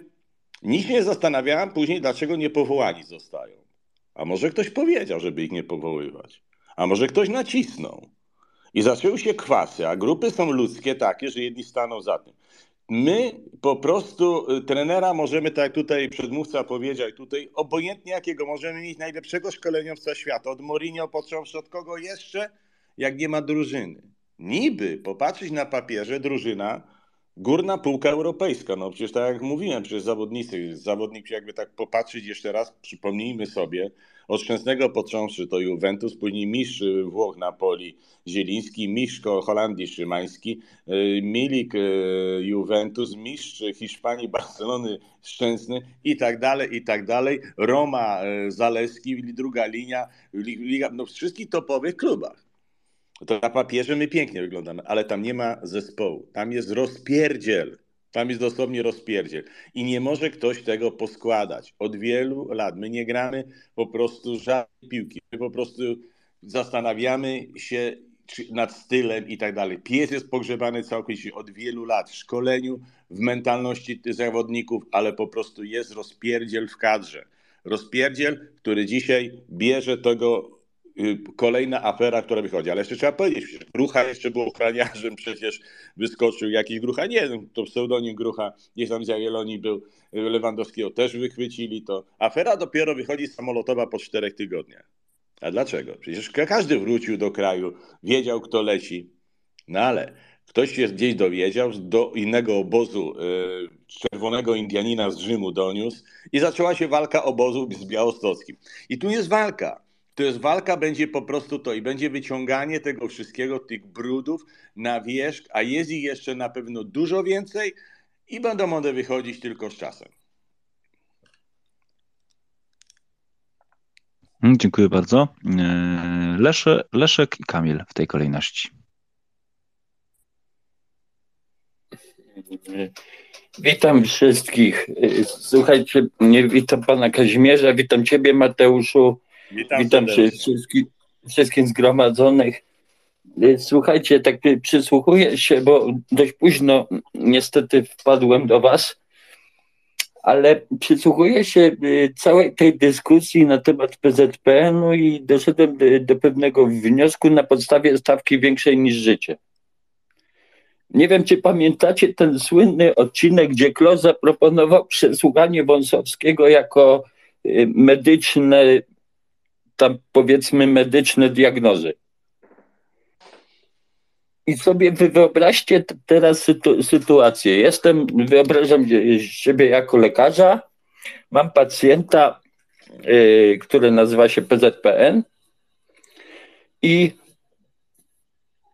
Nikt nie zastanawiałem później, dlaczego nie powołani zostają. A może ktoś powiedział, żeby ich nie powoływać. A może ktoś nacisnął. I zaczęły się kwasy, a grupy są ludzkie takie, że jedni staną za tym. My po prostu y, trenera możemy, tak jak tutaj przedmówca powiedział, tutaj obojętnie jakiego możemy mieć najlepszego szkoleniowca świata, od Mourinho począwszy od kogo jeszcze, jak nie ma drużyny. Niby popatrzeć na papierze drużyna Górna półka europejska, no przecież tak jak mówiłem, przecież zawodnicy, zawodnik jakby tak popatrzeć jeszcze raz, przypomnijmy sobie, od Szczęsnego począwszy to Juventus, później mistrz Włoch Napoli Zieliński, mistrz Holandii Szymański, y, Milik y, Juventus, mistrz Hiszpanii Barcelony Szczęsny i tak dalej, i tak dalej, Roma y, Zaleski, druga linia, liga, no w wszystkich topowych klubach to na papierze my pięknie wyglądamy, ale tam nie ma zespołu. Tam jest rozpierdziel. Tam jest dosłownie rozpierdziel. I nie może ktoś tego poskładać. Od wielu lat my nie gramy po prostu żadnej piłki. My po prostu zastanawiamy się nad stylem i tak dalej. Pies jest pogrzebany całkowicie od wielu lat w szkoleniu, w mentalności zawodników, ale po prostu jest rozpierdziel w kadrze. Rozpierdziel, który dzisiaj bierze tego kolejna afera, która wychodzi. Ale jeszcze trzeba powiedzieć, że Grucha jeszcze był ochraniarzem, przecież wyskoczył jakiś Grucha, nie to pseudonim Grucha, gdzieś tam z Jagiellonii był, y, Lewandowskiego też wychwycili to. Afera dopiero wychodzi samolotowa po czterech tygodniach. A dlaczego? Przecież każdy wrócił do kraju, wiedział, kto leci. No ale ktoś się gdzieś dowiedział, do innego obozu y, czerwonego Indianina z Rzymu doniósł i zaczęła się walka obozu z białostockim. I tu jest walka. To jest walka, będzie po prostu to i będzie wyciąganie tego wszystkiego, tych brudów na wierzch, a jest ich jeszcze na pewno dużo więcej i będą one wychodzić tylko z czasem. Mm, dziękuję bardzo. E, Lesze, Leszek i Kamil w tej kolejności. Witam wszystkich. Słuchajcie, witam pana Kazimierza, witam ciebie Mateuszu, Witam, witam wszystkich, wszystkich zgromadzonych. Słuchajcie, tak przysłuchuję się, bo dość późno niestety wpadłem do was, ale przysłuchuję się całej tej dyskusji na temat PZPN-u i doszedłem do, do pewnego wniosku na podstawie stawki większej niż życie. Nie wiem, czy pamiętacie ten słynny odcinek, gdzie Klos zaproponował przesłuchanie Wąsowskiego jako y, medyczne, tam powiedzmy medyczne diagnozy. I sobie wyobraźcie teraz sytu sytuację. Jestem, wyobrażam siebie jako lekarza, mam pacjenta, yy, który nazywa się PZPN i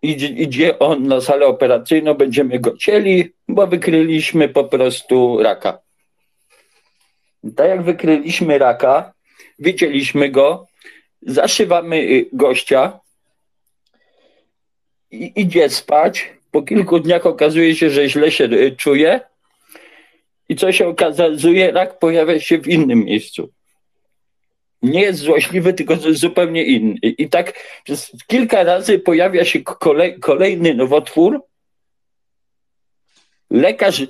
idzie, on na salę operacyjną, będziemy go cieli, bo wykryliśmy po prostu raka. Tak jak wykryliśmy raka, wycięliśmy go, zaszywamy gościa, i idzie spać, po kilku dniach okazuje się, że źle się czuje i co się okazuje, rak pojawia się w innym miejscu nie jest złośliwy, tylko zupełnie inny. I tak przez kilka razy pojawia się kolej, kolejny nowotwór. Lekarz y,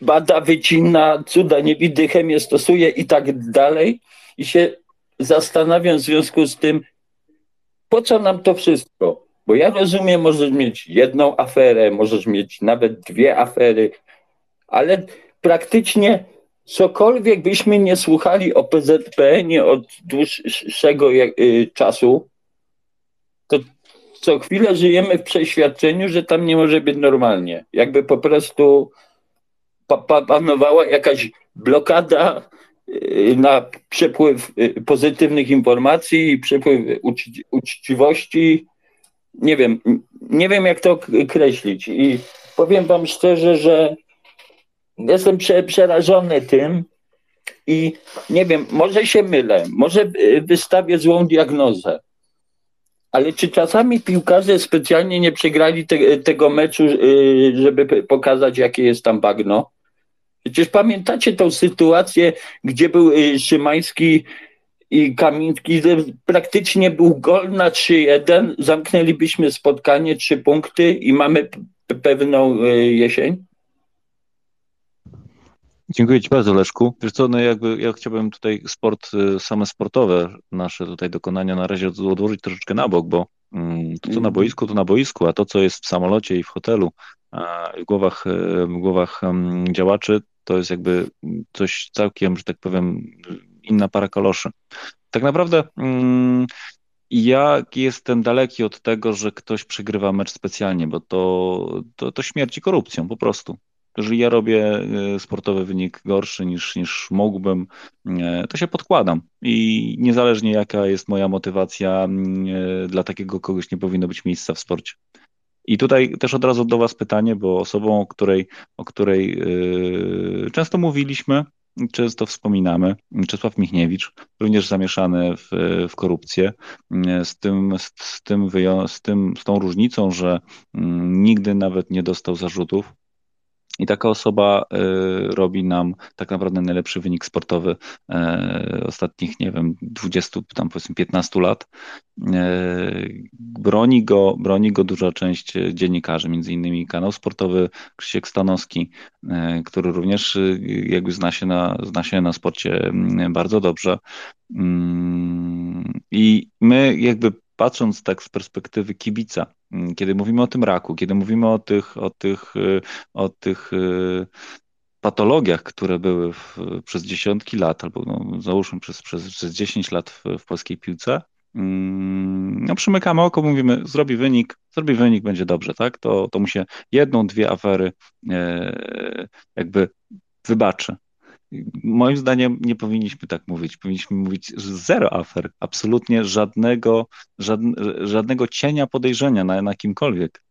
bada, wycina, cuda nie widy, chemię stosuje i tak dalej. I się zastanawiam w związku z tym, po co nam to wszystko? Bo ja rozumiem, możesz mieć jedną aferę, możesz mieć nawet dwie afery, ale praktycznie cokolwiek byśmy nie słuchali o PZPN od dłuższego y, czasu, to co chwilę żyjemy w przeświadczeniu, że tam nie może być normalnie. Jakby po prostu panowała jakaś blokada na przepływ y, pozytywnych informacji i przepływ uczciwości. Nie wiem, nie wiem jak to określić. I powiem Wam szczerze, że Jestem prze, przerażony tym i nie wiem, może się mylę, może y, wystawię złą diagnozę, ale czy czasami piłkarze specjalnie nie przegrali te, tego meczu, y, żeby pokazać, jakie jest tam bagno? Przecież pamiętacie tą sytuację, gdzie był y, Szymański i Kamiński, praktycznie był gol na 3-1, zamknęlibyśmy spotkanie, trzy punkty i mamy pewną jesień? Dziękuję Ci bardzo, Leszku. Wiesz co, no jakby ja chciałbym tutaj sport, y, same sportowe nasze tutaj dokonania na razie odłożyć troszeczkę na bok, bo to, co na mhm. boisku, to na boisku, a to, co jest w samolocie i w hotelu, w głowach, y, w głowach mm, działaczy, to jest jakby coś całkiem, że tak powiem, inna para kaloszy. Tak naprawdę mm, ja jestem daleki od tego, że ktoś przegrywa mecz specjalnie, bo to, to, to śmierci korupcją po prostu. Jeżeli ja robię e, sportowy wynik gorszy niż, niż mógłbym, e, to się podkładam. I niezależnie jaka jest moja motywacja, e, dla takiego kogoś nie powinno być miejsca w sporcie. I tutaj też od razu do Was pytanie, bo osobą, o której, o której często mówiliśmy, często wspominamy, Czesław Michniewicz, również zamieszany w, w korupcję, z tym, z, tym, z, tym, z tą różnicą, że nigdy nawet nie dostał zarzutów, i taka osoba y, robi nam tak naprawdę najlepszy wynik sportowy y, ostatnich, nie wiem, 20, tam powiedzmy 15 lat. Y, broni go, broni go duża część dziennikarzy, między innymi kanał sportowy Krzysiek Stanowski, który również jakby zna się na, zna się na sporcie mm, bardzo dobrze. Mm, I my jakby patrząc tak z perspektywy kibica, kiedy mówimy o tym raku, kiedy mówimy o tych, o tych, o tych patologiach, które były w, przez dziesiątki lat, albo no, załóżmy przez, przez, przez 10 lat w, w polskiej piłce, mm, no przymykamy oko, mówimy, zrobi wynik, zrobi wynik, będzie dobrze, tak? To, to mu się jedną, dwie afery e, jakby wybaczy. Moim zdaniem nie powinniśmy tak mówić. Powinniśmy mówić zero afer, absolutnie żadnego, żadne, żadnego cienia podejrzenia na, na kimkolwiek.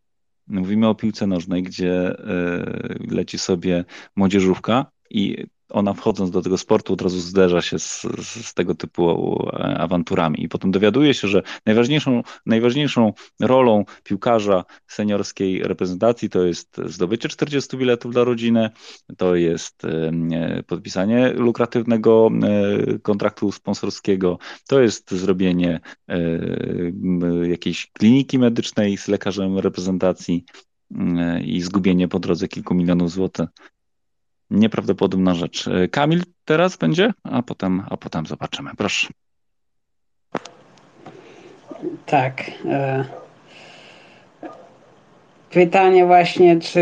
Mówimy o piłce nożnej, gdzie y, leci sobie młodzieżówka i ona wchodząc do tego sportu od razu zderza się z, z, tego typu e, awanturami. I potem dowiaduje się, że najważniejszą, najważniejszą rolą piłkarza seniorskiej reprezentacji to jest zdobycie 40 biletów dla rodziny, to jest e, podpisanie lukratywnego e, kontraktu sponsorskiego, to jest zrobienie jakiejś kliniki medycznej z lekarzem reprezentacji i zgubienie po drodze kilku milionów złotych nieprawdopodobna rzecz. E, Kamil teraz będzie, a potem, a potem zobaczymy. Proszę. Tak. E, pytanie właśnie, czy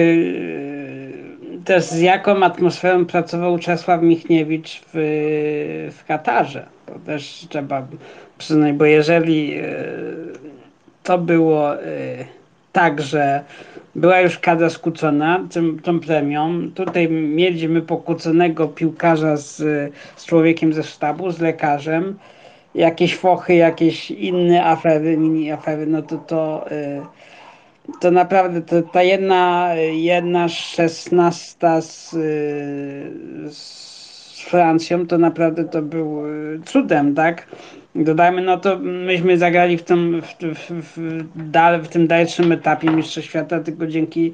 e, też z jaką atmosferą pracował Czesław Michniewicz w, w Katarze. To też trzeba przyznać, bo jeżeli to było tak, że była już kadra skłócona tym, tą premią. Tutaj mieliśmy pokłóconego piłkarza z, z człowiekiem ze sztabu, z lekarzem. Jakieś fochy, jakieś inne afery, mini afery, no to to, y, to naprawdę to, ta jedna, jedna szesnasta z, y, z Francją, to naprawdę to był y, cudem, tak? Dodajmy, no to myśmy zagrali w tym, w, w, w, w tym dalszym etapie Mistrzostw Świata tylko dzięki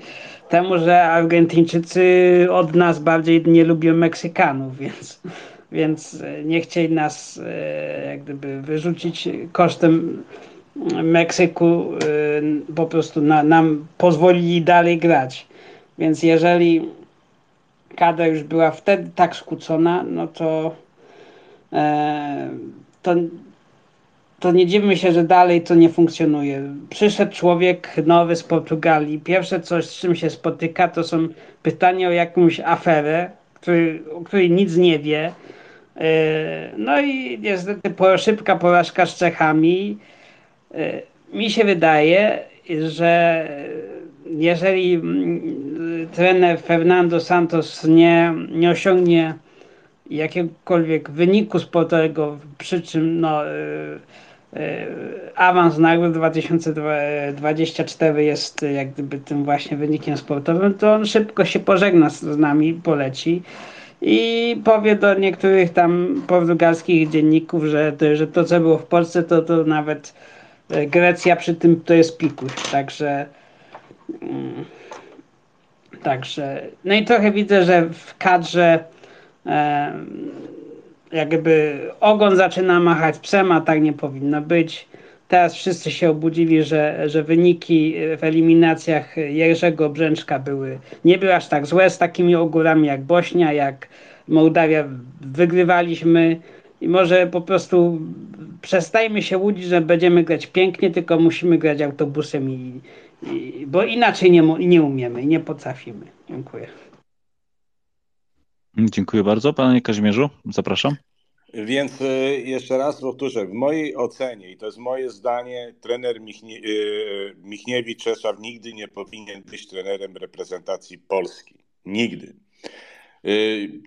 temu, że Argentyńczycy od nas bardziej nie lubią Meksykanów, więc, więc nie chcieli nas e, jak gdyby wyrzucić kosztem Meksyku, e, po prostu na, nam pozwolili dalej grać. Więc jeżeli kadra już była wtedy tak skłócona, no to e, to to nie dziwmy się, że dalej to nie funkcjonuje. Przyszedł człowiek nowy z Portugalii. Pierwsze coś, z czym się spotyka, to są pytania o jakąś aferę, który, o której nic nie wie. E, no i niestety szybka porażka z Czechami. E, mi się wydaje, że jeżeli mm, trener Fernando Santos nie, nie osiągnie jakiegokolwiek wyniku sportowego, przy czym no, e, E, awans nagród 2024 jest jak gdyby tym właśnie wynikiem sportowym, to on szybko się pożegna z, nami, poleci i powie do niektórych tam portugalskich dzienników, że, że to co było w Polsce to, to nawet e, Grecja przy tym to jest pikuś, także także no i trochę widzę, że w kadrze e, jakby ogon zaczyna machać psem, a tak nie powinno być. Teraz wszyscy się obudzili, że, że wyniki w eliminacjach Jerzego Brzęczka były, nie były aż tak złe z takimi ogórami jak Bośnia, jak Mołdawia. Wygrywaliśmy i może po prostu przestajmy się łudzić, że będziemy grać pięknie, tylko musimy grać autobusem, i bo inaczej nie, nie umiemy nie potrafimy. Dziękuję. Dziękuję bardzo. Panie Kazimierzu, zapraszam. Więc e, jeszcze raz powtórzę, w mojej ocenie, i to jest moje zdanie, trener Michnie, e, Michniewicz Czesław nigdy nie powinien być trenerem reprezentacji Polski. Nigdy.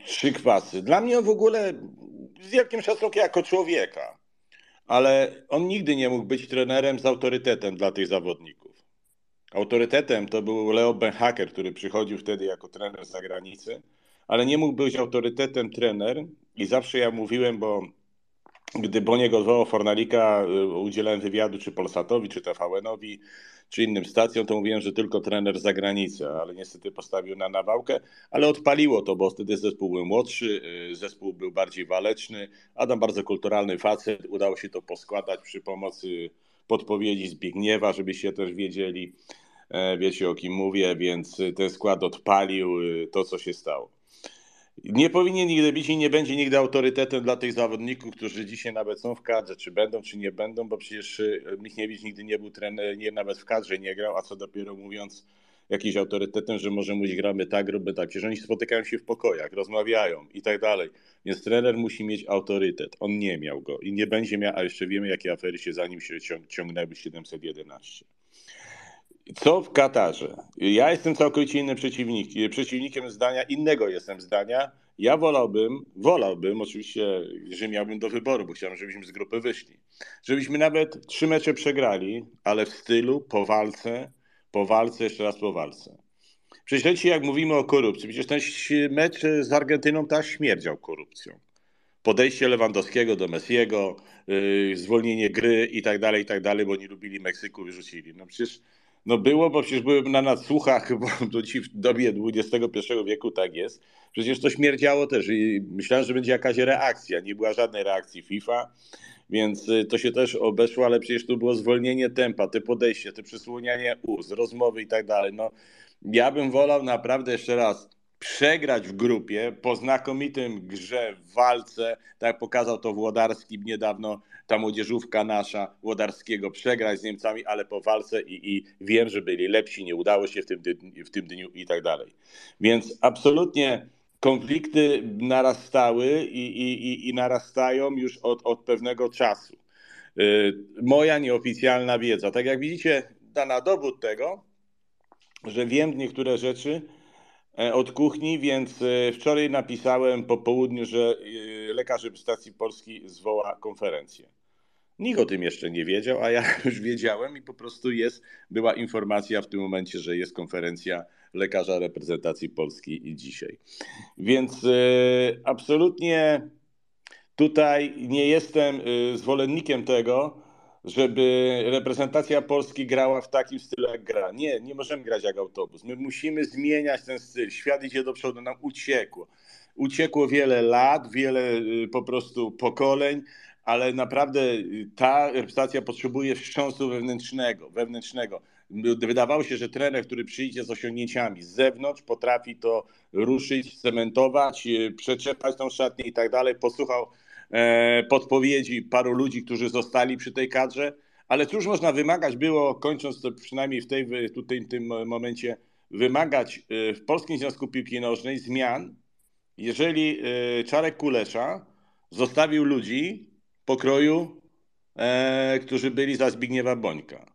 Trzy kwasy. Dla mnie on w ogóle z wielkim szacunkiem jako człowieka, ale on nigdy nie mógł być trenerem z autorytetem dla tych zawodników. Autorytetem to był Leo Benhaker, który przychodził wtedy jako trener z zagranicy ale nie mógł być autorytetem trener i zawsze ja mówiłem, bo gdy Boniego odwołał Fornalika, y, udzielałem wywiadu czy Polsatowi, czy TVN-owi, czy innym stacjom, to mówiłem, że tylko trener z zagranicy, ale niestety postawił na nawałkę, ale odpaliło to, bo wtedy zespół był młodszy, y, zespół był bardziej waleczny, Adam bardzo kulturalny facet, udało się to poskładać przy pomocy podpowiedzi Zbigniewa, żebyście też wiedzieli, wiecie o kim mówię, więc ten skład odpalił y, to, co się stało. Nie powinien nigdy być i nie będzie nigdy autorytetem dla tych zawodników, którzy dzisiaj nawet są w kadrze, czy będą, czy nie będą, bo przecież y, Michniewicz nigdy nie był trener, nie nawet w kadrze nie grał, a co dopiero mówiąc jakimś autorytetem, że może mówić gramy tak, robimy tak. Przecież oni spotykają się w pokojach, rozmawiają i tak dalej. Więc trener musi mieć autorytet. On nie miał go i nie będzie miał, a jeszcze wiemy, jakie afery się za nim się ciągnęły 711. Co w Katarze? Ja jestem całkowicie innym przeciwnikiem, przeciwnikiem zdania, innego jestem zdania. Ja wolałbym, wolałbym oczywiście, że miałbym do wyboru, bo chciałbym, żebyśmy z grupy wyszli. Żebyśmy nawet trzy mecze przegrali, ale w stylu, po walce, po walce, jeszcze raz po walce. Przecież jak mówimy o korupcji, przecież ten mecz z Argentyną też śmierdział korupcją. Podejście Lewandowskiego do Messiego, yy, zwolnienie gry i tak dalej, i tak dalej, bo nie lubili Meksyku, wyrzucili. No przecież no było, bo przecież byłem na nadsłuchach, bo do dziś w dobie XXI wieku tak jest. Przecież to śmierdziało też i myślałem, że będzie jakaś reakcja. Nie była żadnej reakcji FIFA, więc y, to się też obeszło, ale przecież tu było zwolnienie tempa, te podejście, te przysłonianie ust, rozmowy i tak dalej. No, ja bym wolał naprawdę jeszcze raz przegrać w grupie po znakomitym grze w walce, tak pokazał to Włodarski niedawno, ta młodzieżówka nasza Włodarskiego, przegrać z Niemcami, ale po walce i, i wiem, że byli lepsi, nie udało się w tym, w tym dniu i tak dalej. Więc absolutnie konflikty narastały i, i, i narastają już od, od pewnego czasu. Y, moja nieoficjalna wiedza, tak jak widzicie, da na dowód tego, że wiem niektóre rzeczy, od kuchni, więc e, wczoraj napisałem po południu, że e, lekarz reprezentacji Polski zwoła konferencję. Nikt o tym jeszcze nie wiedział, a ja już wiedziałem i po prostu jest, była informacja w tym momencie, że jest konferencja lekarza reprezentacji Polski i dzisiaj. Więc absolutnie tutaj nie jestem zwolennikiem tego, żeby reprezentacja Polski grała w takim stylu jak gra. Nie, nie możemy grać jak autobus. My musimy zmieniać ten styl. Świat idzie do przodu, nam uciekło. Uciekło wiele lat, wiele y, po prostu pokoleń, ale naprawdę y, ta reprezentacja potrzebuje wstrząsu wewnętrznego, wewnętrznego. Wydawało się, że trener, który przyjdzie z osiągnięciami z zewnątrz, potrafi to ruszyć, cementować, y, przeczepać tą szatnię i tak dalej. Posłuchał podpowiedzi paru ludzi, którzy zostali przy tej kadrze, ale cóż można wymagać? Było, kończąc to przynajmniej w, tej, tutaj, w tym momencie, wymagać e, w Polskim Związku Piłki Nożnej zmian, jeżeli e, Czarek Kulesza zostawił ludzi pokroju, którzy byli za Zbigniewa Bońka.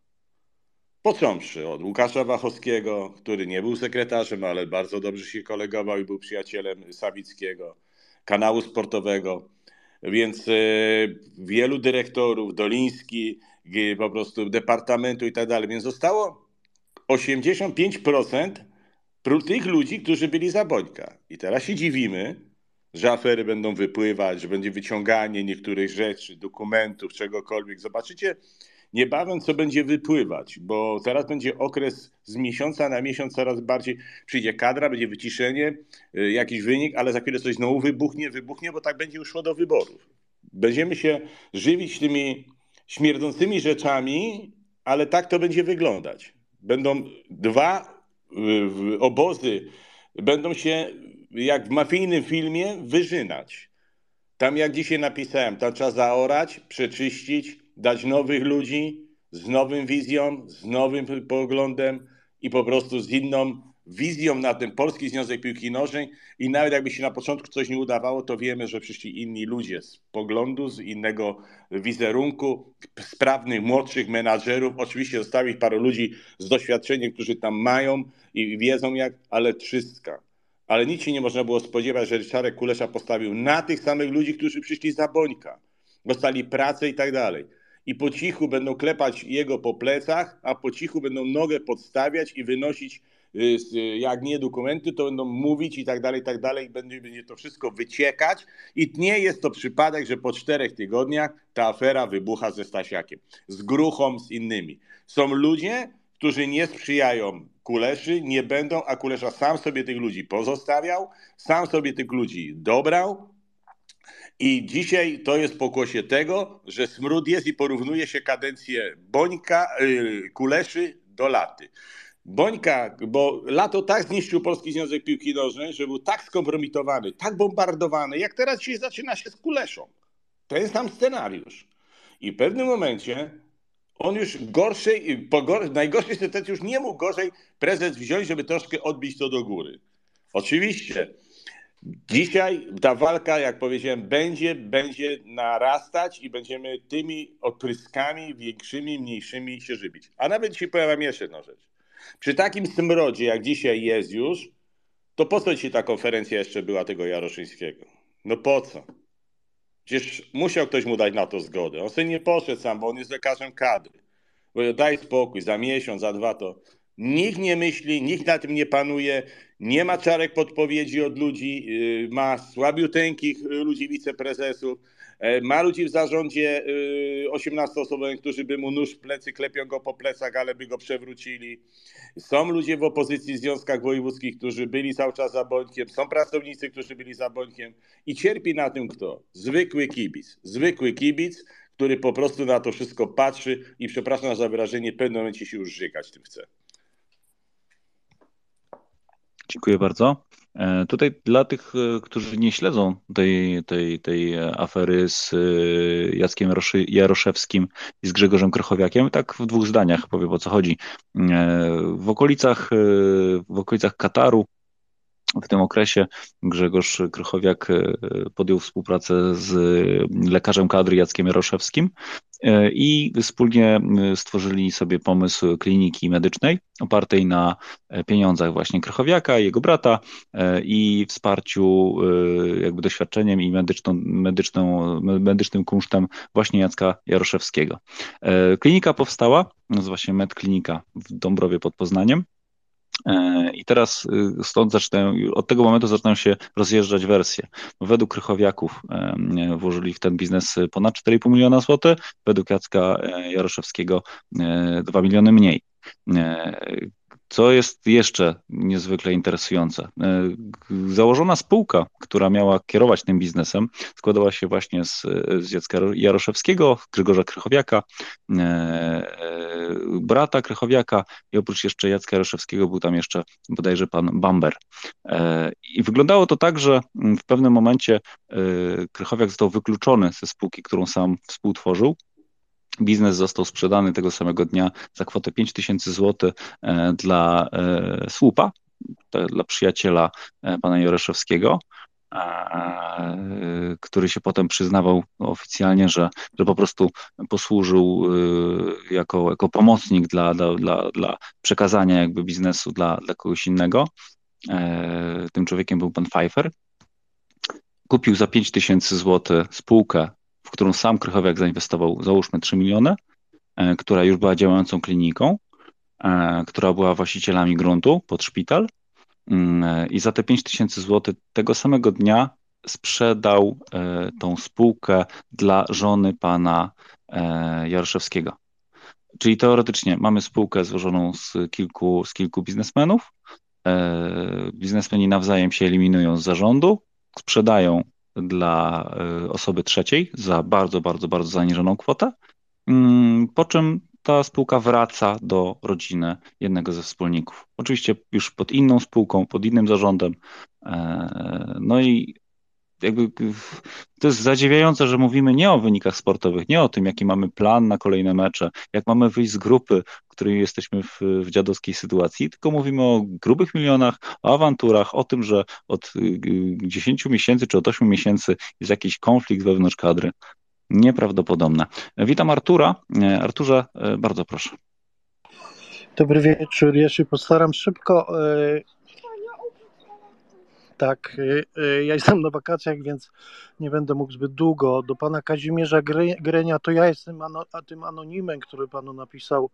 Począwszy od Łukasza Wachowskiego, który nie był sekretarzem, ale bardzo dobrze się kolegował i był przyjacielem Sawickiego, kanału sportowego, więc e, wielu dyrektorów, Doliński, po prostu departamentu i tak dalej, więc zostało 85% tych ludzi, którzy byli za Bońka. I teraz się dziwimy, że afery będą wypływać, że będzie wyciąganie niektórych rzeczy, dokumentów, czegokolwiek. Zobaczycie, niebawem co będzie wypływać, bo teraz będzie okres z miesiąca na miesiąc coraz bardziej przyjdzie kadra, będzie wyciszenie, y, jakiś wynik, ale za chwilę coś znowu wybuchnie, wybuchnie, bo tak będzie już szło do wyborów. Będziemy się żywić tymi śmierdzącymi rzeczami, ale tak to będzie wyglądać. Będą dwa y, obozy, będą się jak w mafijnym filmie wyżynać. Tam jak dzisiaj napisałem, tam trzeba zaorać, przeczyścić, dać nowych ludzi z nowym wizją, z nowym poglądem i po prostu z inną wizją na ten Polski Związek Piłki Nożnej i nawet jakby się na początku coś nie udawało, to wiemy, że przyszli inni ludzie z poglądu, z innego wizerunku, sprawnych, młodszych menadżerów, oczywiście zostawić paru ludzi z doświadczeniem, którzy tam mają i wiedzą jak, ale trzystka. Ale nic się nie można było spodziewać, że Czarek Kulesza postawił na tych samych ludzi, którzy przyszli za Bońka. Dostali pracę i tak dalej i po cichu będą klepać jego po plecach, a po cichu będą nogę podstawiać i wynosić, y, jak nie dokumenty, to będą mówić i tak dalej, i tak dalej, i będzie, będzie to wszystko wyciekać. I nie jest to przypadek, że po czterech tygodniach ta afera wybucha ze Stasiakiem, z Gruchą, z innymi. Są ludzie, którzy nie sprzyjają Kuleszy, nie będą, a Kulesza sam sobie tych ludzi pozostawiał, sam sobie tych ludzi dobrał, i dzisiaj to jest pokłosie tego, że smród jest i porównuje się kadencję Bońka, yy, Kuleszy do laty. Bońka, bo lato tak zniszczył Polski Związek Piłki Nożnej, że był tak skompromitowany, tak bombardowany, jak teraz dzisiaj zaczyna się z Kuleszą. To jest tam scenariusz. I w pewnym momencie On już gorszej, najgorszej sytuacji już nie mógł gorzej prezes wziąć, żeby troszkę odbić to do góry. Oczywiście. Dzisiaj ta walka, jak powiedziałem, będzie, będzie narastać i będziemy tymi odpryskami większymi, mniejszymi się żywić. A nawet dzisiaj powiem jeszcze jedną rzecz. Przy takim smrodzie, jak dzisiaj jest już, to po co ci ta konferencja jeszcze była tego Jaroszyńskiego? No po co? Przecież musiał ktoś mu dać na to zgodę. On sobie nie poszedł sam, bo on jest lekarzem kadry. Bo daj spokój, za miesiąc, za dwa to. Nikt nie myśli, nikt na tym nie panuje, nie ma czarek podpowiedzi od ludzi, y, ma słabiuteńkich ludzi, wiceprezesów, e, ma ludzi w zarządzie 18-osobowym, y, którzy by mu nóż w plecy, klepią go po plecach, ale by go przewrócili. Są ludzie w opozycji w związkach wojewódzkich, którzy byli cały czas za Bońkiem, są pracownicy, którzy byli za Bońkiem i cierpi na tym kto? Zwykły kibic. Zwykły kibic, który po prostu na to wszystko patrzy i przepraszam za wyrażenie, w pewnym momencie się już żygać tym chce. Dziękuję bardzo. E, tutaj dla tych, e, którzy nie śledzą tej, tej, tej afery z e, Jackiem Jaroszewskim i z Grzegorzem Krychowiakiem, tak w dwóch zdaniach powiem o co chodzi. W okolicach, w okolicach Kataru w tym okresie Grzegorz Krychowiak podjął współpracę z lekarzem kadry Jackiem Jaroszewskim i wspólnie stworzyli sobie pomysł kliniki medycznej opartej na e, pieniądzach właśnie Krychowiaka, jego brata e, i wsparciu jakby doświadczeniem i medyczną, medyczną, medycznym kunsztem właśnie Jacka Jaroszewskiego. Klinika powstała, nazywa się MedKlinika w Dąbrowie pod Poznaniem. E, I teraz y, stąd zaczynają, od tego momentu zaczynają się rozjeżdżać wersje. Według Krychowiaków e, włożyli w ten biznes ponad 4,5 miliona złotych, według Jacka e, Jaroszewskiego 2 miliony mniej. Co jest jeszcze niezwykle interesujące? E, założona spółka, która miała kierować tym biznesem, składała się właśnie z, z Jacka Jaroszewskiego, Grzegorza Krychowiaka, e, e, brata Krychowiaka i oprócz jeszcze Jacka Jaroszewskiego był tam jeszcze bodajże pan Bamber. I wyglądało to tak, że w pewnym momencie Krychowiak został wykluczony ze spółki, którą sam współtworzył, Biznes został sprzedany tego samego dnia za kwotę 5000 zł e, dla e, słupa, dla przyjaciela e, pana Joreszewskiego, który się potem przyznawał oficjalnie, że, że po prostu posłużył jako, jako pomocnik dla, dla, dla, dla przekazania jakby biznesu dla, dla kogoś innego. Tym człowiekiem był pan Pfeiffer. Kupił za 5000 zł spółkę w którą sam Krychowiak zainwestował, załóżmy 3 miliony, e, która już była działającą kliniką, e, która była właścicielami gruntu pod szpital mm, e, i za te 5 tysięcy złotych tego samego dnia sprzedał tą spółkę dla żony pana Jaroszewskiego. Czyli teoretycznie mamy spółkę złożoną z kilku, z kilku biznesmenów. Biznesmeni nawzajem się eliminują z zarządu, sprzedają dla e, osoby trzeciej za bardzo, bardzo, bardzo zaniżoną kwotę, mm, po czym ta spółka wraca do rodziny jednego ze wspólników. Oczywiście już pod inną spółką, pod innym zarządem. E, no i jakby to jest zadziwiające, że mówimy nie o wynikach sportowych, nie o tym, jaki mamy plan na kolejne mecze, jak mamy wyjść z grupy, w której jesteśmy w, w dziadowskiej sytuacji, tylko mówimy o grubych milionach, o awanturach, o tym, że od 10 y, miesięcy czy od 8 miesięcy jest jakiś konflikt wewnątrz kadry. Nieprawdopodobne. Witam Artura. E, Arturze, e, bardzo proszę. Dobry wieczór. Ja się postaram szybko. Tak, y, y, ja jestem na wakacjach, więc nie będę mógł zbyt długo. Do pana Kazimierza Grenia to ja jestem tym anonimem, który panu napisał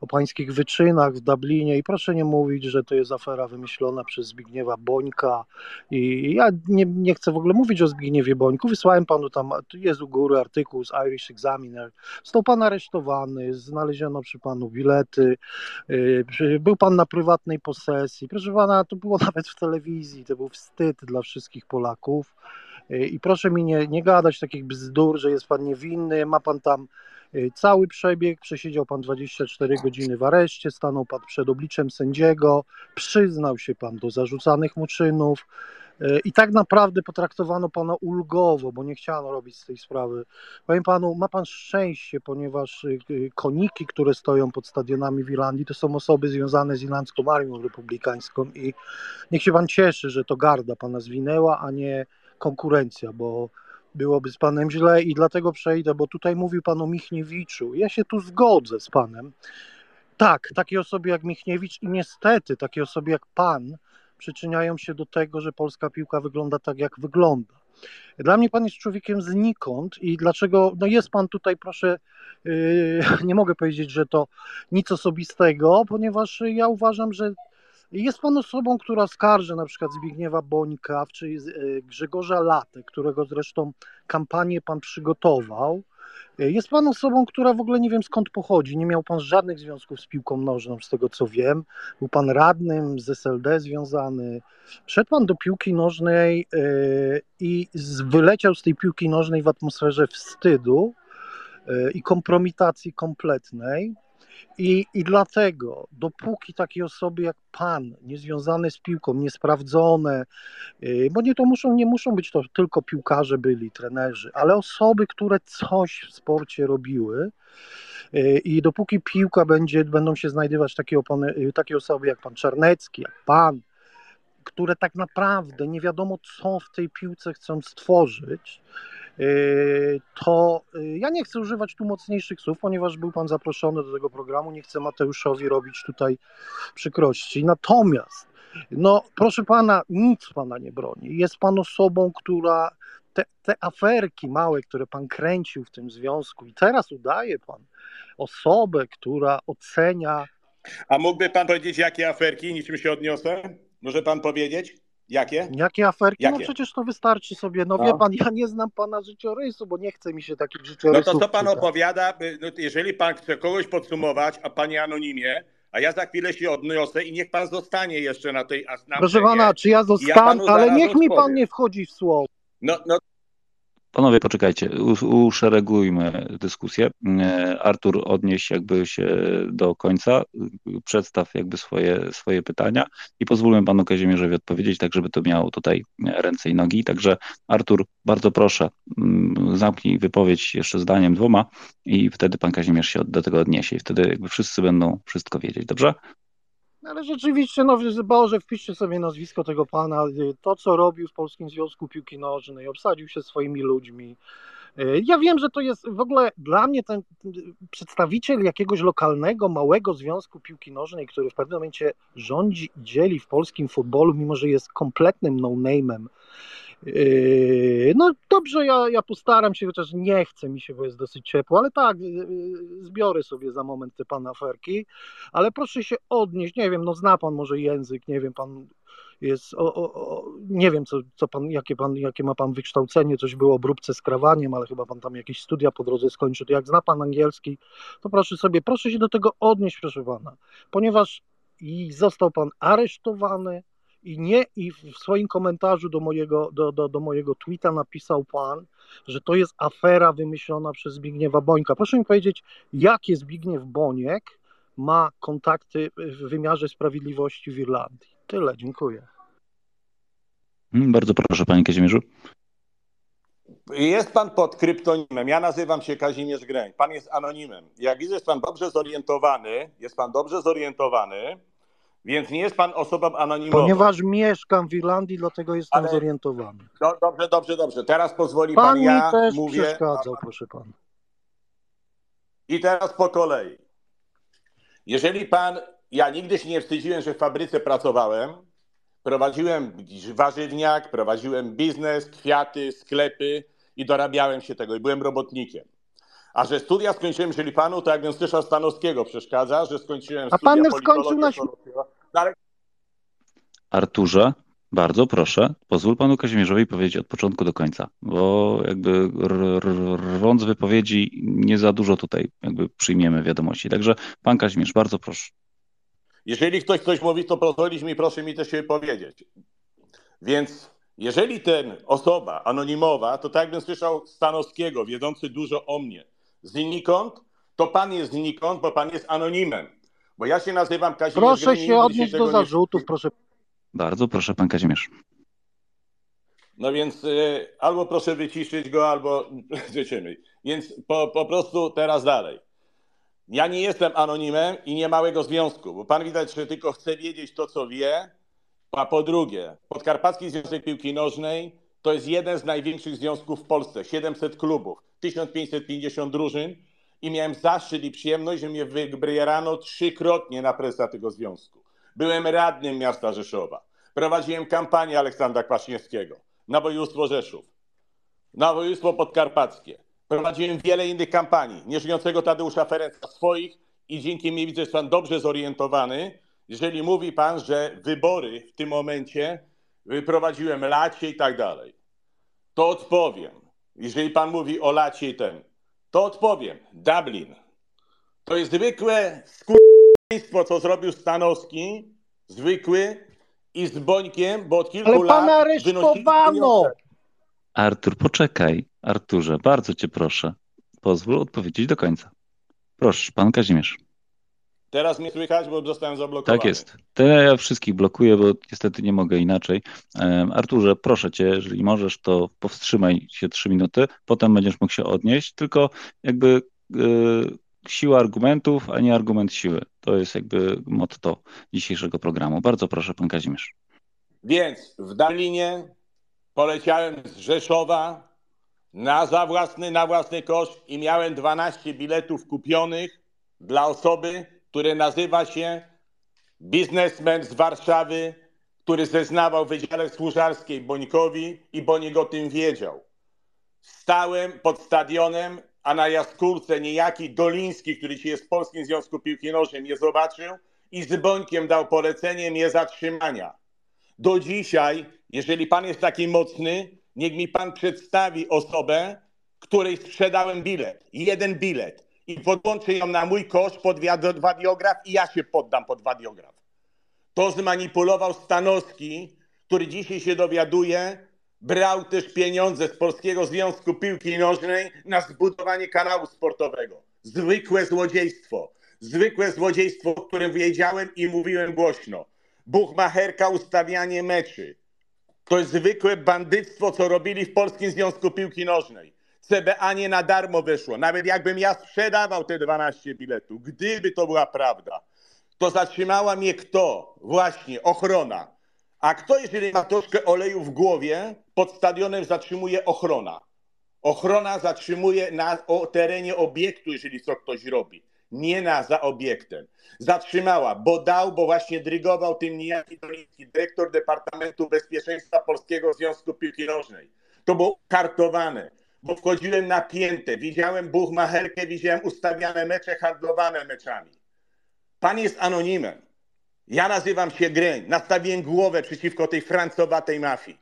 o pańskich wyczynach w Dublinie i proszę nie mówić, że to jest afera wymyślona przez Zbigniewa Bońka i ja nie, nie chcę w ogóle mówić o Zbigniewie Bońku. Wysłałem panu tam, jest u góry artykuł z Irish Examiner. Został pan aresztowany, znaleziono przy panu bilety, y, był pan na prywatnej posesji. Proszę pana, to było nawet w telewizji, to był wstyd dla wszystkich Polaków. I proszę mi nie, nie gadać takich bzdur, że jest pan niewinny, ma pan tam y, cały przebieg, przesiedział pan 24 godziny w areszcie, stanął pan przed obliczem sędziego, przyznał się pan do zarzucanych mu czynów, E, I tak naprawdę potraktowano pana ulgowo, bo nie chciano robić z tej sprawy. Powiem panu, ma pan szczęście, ponieważ y, koniki, które stoją pod stadionami w Irlandii, to są osoby związane z Irlandzką Armią Republikańską i niech się pan cieszy, że to garda pana zwinęła, a nie konkurencja, bo byłoby z panem źle i dlatego przejdę, bo tutaj mówił pan o Michniewiczu. Ja się tu zgodzę z panem. Tak, takie osoby jak Michniewicz i niestety takie osoby jak pan przyczyniają się do tego, że polska piłka wygląda tak, jak wygląda. Dla mnie pan jest człowiekiem znikąd i dlaczego, no jest pan tutaj, proszę, yy, nie mogę powiedzieć, że to nic osobistego, ponieważ ja uważam, że jest pan osobą, która skarży na przykład Zbigniewa Bońka czy yy, Grzegorza Latę, którego zresztą kampanię pan przygotował. Jest pan osobą, która w ogóle nie wiem skąd pochodzi. Nie miał pan żadnych związków z piłką nożną, z tego co wiem. Był pan radnym z SLD związany. Szedł pan do piłki nożnej yy, i wyleciał z tej piłki nożnej w atmosferze wstydu yy, i kompromitacji kompletnej. I, I dlatego, dopóki takie osoby jak pan, niezwiązane z piłką, niesprawdzone, yy, bo nie to muszą, nie muszą być to tylko piłkarze byli, trenerzy, ale osoby, które coś w sporcie robiły, yy, i dopóki piłka będzie, będą się znajdować takie, opony, yy, takie osoby jak pan Czarnecki, jak pan, które tak naprawdę nie wiadomo, co w tej piłce chcą stworzyć, to yy, ja nie chcę używać tu mocniejszych słów, ponieważ był Pan zaproszony do tego programu, nie chcę Mateuszowi robić tutaj przykrości. Natomiast, no proszę Pana, nic Pana nie broni. Jest Pan osobą, która te, te aferki małe, które Pan kręcił w tym związku i teraz udaje Pan osobę, która ocenia... A mógłby Pan powiedzieć, jakie aferki, niczym się odniosę? Może Pan powiedzieć? Jakie? Jakie aferki? No Jakie? No przecież to wystarczy sobie. No, no, wie pan, ja nie znam pana życiorysu, bo nie chce mi się takich życiorysów. No to co pan opowiada? No, jeżeli pan chce kogoś podsumować, a panie anonimie, a ja za chwilę się odniosę i niech pan zostanie jeszcze na tej na Proszę pana, czy ja zostanę, ja ale niech mi pan nie wchodzi w słowo. No, no Panowie, poczekajcie, uszeregujmy dyskusję. E, Artur, odnieś jakby się do końca, przedstaw jakby swoje, swoje pytania i pozwólmy panu Kazimierzowi odpowiedzieć, tak żeby to miało tutaj ręce i nogi. Także Artur, bardzo proszę, mm, zamknij wypowiedź jeszcze zdaniem dwoma i wtedy pan Kazimierz się do tego odniesie i wtedy jakby wszyscy będą wszystko wiedzieć, dobrze? Ale rzeczywiście, no Boże, wpiszcie sobie nazwisko tego pana. To, co robił w Polskim Związku Piłki Nożnej, obsadził się swoimi ludźmi. Ja wiem, że to jest w ogóle dla mnie ten przedstawiciel jakiegoś lokalnego, małego związku piłki nożnej, który w pewnym momencie rządzi i dzieli w polskim futbolu, mimo że jest kompletnym no-name'em no dobrze, ja, ja postaram się, chociaż nie chce mi się, bo jest dosyć ciepło, ale tak, yy, zbiorę sobie za moment te pana aferki, ale proszę się odnieść, nie wiem, no zna pan może język, nie wiem, pan jest, o, o, o, nie wiem, co, co pan, jakie, pan, jakie ma pan wykształcenie, coś było obróbce z krawaniem, ale chyba pan tam jakieś studia po drodze skończył, to jak zna pan angielski, to proszę sobie, proszę się do tego odnieść, proszę pana, ponieważ i został pan aresztowany, i nie i w swoim komentarzu do mojego, do, do, do mojego tweeta napisał pan, że to jest afera wymyślona przez Zbigniewa Bońka. Proszę mi powiedzieć, jakie Zbigniew Boniek ma kontakty w wymiarze sprawiedliwości w Irlandii? Tyle, dziękuję. Hmm, bardzo proszę, panie Kazimierzu. Jest pan pod kryptonimem. Ja nazywam się Kazimierz Greń. Pan jest anonimem. Jak widzę, jest pan dobrze zorientowany, jest pan dobrze zorientowany, więc nie jest pan osobą anonimową. Ponieważ mieszkam w Irlandii, dlatego jestem Ale... zorientowany. Do, dobrze, dobrze, dobrze. Teraz pozwoli pan, pan ja mi też mówię. przeszkadzał, proszę pana. I teraz po kolei. Jeżeli pan, ja nigdy się nie wstydziłem, że w fabryce pracowałem. Prowadziłem warzywniak, prowadziłem biznes, kwiaty, sklepy i dorabiałem się tego i byłem robotnikiem. A że studia skończyłem, czyli panu, to jakbym słyszał Stanowskiego przeszkadza, że skończyłem A pan skończył na ale... Arturze, bardzo proszę, pozwól panu Kazimierzowi powiedzieć od początku do końca, bo jakby rwąc wypowiedzi nie za dużo tutaj jakby przyjmiemy wiadomości. Także pan Kazimierz, bardzo proszę. Jeżeli ktoś coś mówi, to pozwolić mi, proszę mi też się powiedzieć. Więc jeżeli ten osoba anonimowa, to tak jakbym słyszał Stanowskiego, wiedzący dużo o mnie, znikąd, to pan jest znikąd, bo pan jest anonimem. Bo ja się nazywam Kazimierz Proszę się odnieść do zarzutów, proszę. Bardzo proszę, pan Kazimierz. No więc y, albo proszę wyciszyć go, albo życzymy. Więc po, po prostu teraz dalej. Ja nie jestem anonimem i nie małego związku, bo pan widać, że tylko chce wiedzieć to, co wie. A po drugie, Podkarpacki Związek Piłki Nożnej to jest jeden z największych związków w Polsce. 700 klubów, 1550 drużyn i miałem zaszczyt i przyjemność, że mnie wybierano trzykrotnie na prezesa tego związku. Byłem radnym miasta Rzeszowa. Prowadziłem kampanię Aleksandra Kwaśniewskiego na województwo Rzeszów, na województwo podkarpackie. Prowadziłem wiele innych kampanii. Nieżyjącego Tadeusza Ferenca swoich i dzięki mnie widzę, że jest pan dobrze zorientowany, jeżeli mówi pan, że wybory w tym momencie wyprowadziłem lacie i tak dalej. To odpowiem. Jeżeli pan mówi o lacie i ten, to odpowiem. Dublin. To jest zwykłe skurństwo, co zrobił Stanowski, zwykły i z Bońkiem, bo od kilku Ale lat pana wynosili aresztowano! pieniądze. Artur, poczekaj. Arturze, bardzo cię proszę. Pozwól odpowiedzieć do końca. Proszę, pan Kazimierz. Teraz mnie słychać, bo zostałem zablokowany. Tak jest. To ja wszystkich blokuję, bo niestety nie mogę inaczej. Arturze, proszę cię, jeżeli możesz, to powstrzymaj się trzy minuty, potem będziesz mógł się odnieść, tylko jakby y, siła argumentów, a nie argument siły. To jest jakby motto dzisiejszego programu. Bardzo proszę, pan Kazimierz. Więc w Dublinie poleciałem z Rzeszowa na, za własny, na własny koszt i miałem 12 biletów kupionych dla osoby, która nazywa się biznesmen z Warszawy, który zeznawał w Wydziale Służarskiej Bońkowi i Bonik o tym wiedział. Stałem pod stadionem, a na jaskórce niejaki Doliński, który dzisiaj jest w Polskim Związku Piłki Nożnej, mnie zobaczył i z Bońkiem dał polecenie mnie zatrzymania. Do dzisiaj, jeżeli pan jest taki mocny, niech mi pan przedstawi osobę, której sprzedałem bilet. Jeden bilet. I podłączę ją na mój koszt pod wadiograf i ja się poddam pod wadiograf. To zmanipulował Stanowski, który dzisiaj się dowiaduje, brał też pieniądze z Polskiego Związku Piłki Nożnej na zbudowanie kanału sportowego. Zwykłe złodziejstwo. Zwykłe złodziejstwo, o którym wiedziałem i mówiłem głośno. Buchmacherka, ustawianie meczy. To jest zwykłe bandyctwo, co robili w Polskim Związku Piłki Nożnej. CBA nie na darmo wyszło. Nawet jakbym ja sprzedawał te 12 biletów, gdyby to była prawda, to zatrzymała mnie kto? Właśnie ochrona. A kto, jeżeli ma troszkę oleju w głowie, pod stadionem zatrzymuje ochrona? Ochrona zatrzymuje na terenie obiektu, jeżeli co ktoś robi. Nie na za obiektem. Zatrzymała, bo dał, bo właśnie drygował tym niejaki Doliński, dyrektor Departamentu Bezpieczeństwa Polskiego Związku Piłki Nożnej. To było kartowane, bo wchodziłem na piętę, widziałem buchmacherkę, widziałem ustawiane mecze, handlowane meczami. Pan jest anonimem. Ja nazywam się Greń. Nastawiłem głowę przeciwko tej francowatej mafii,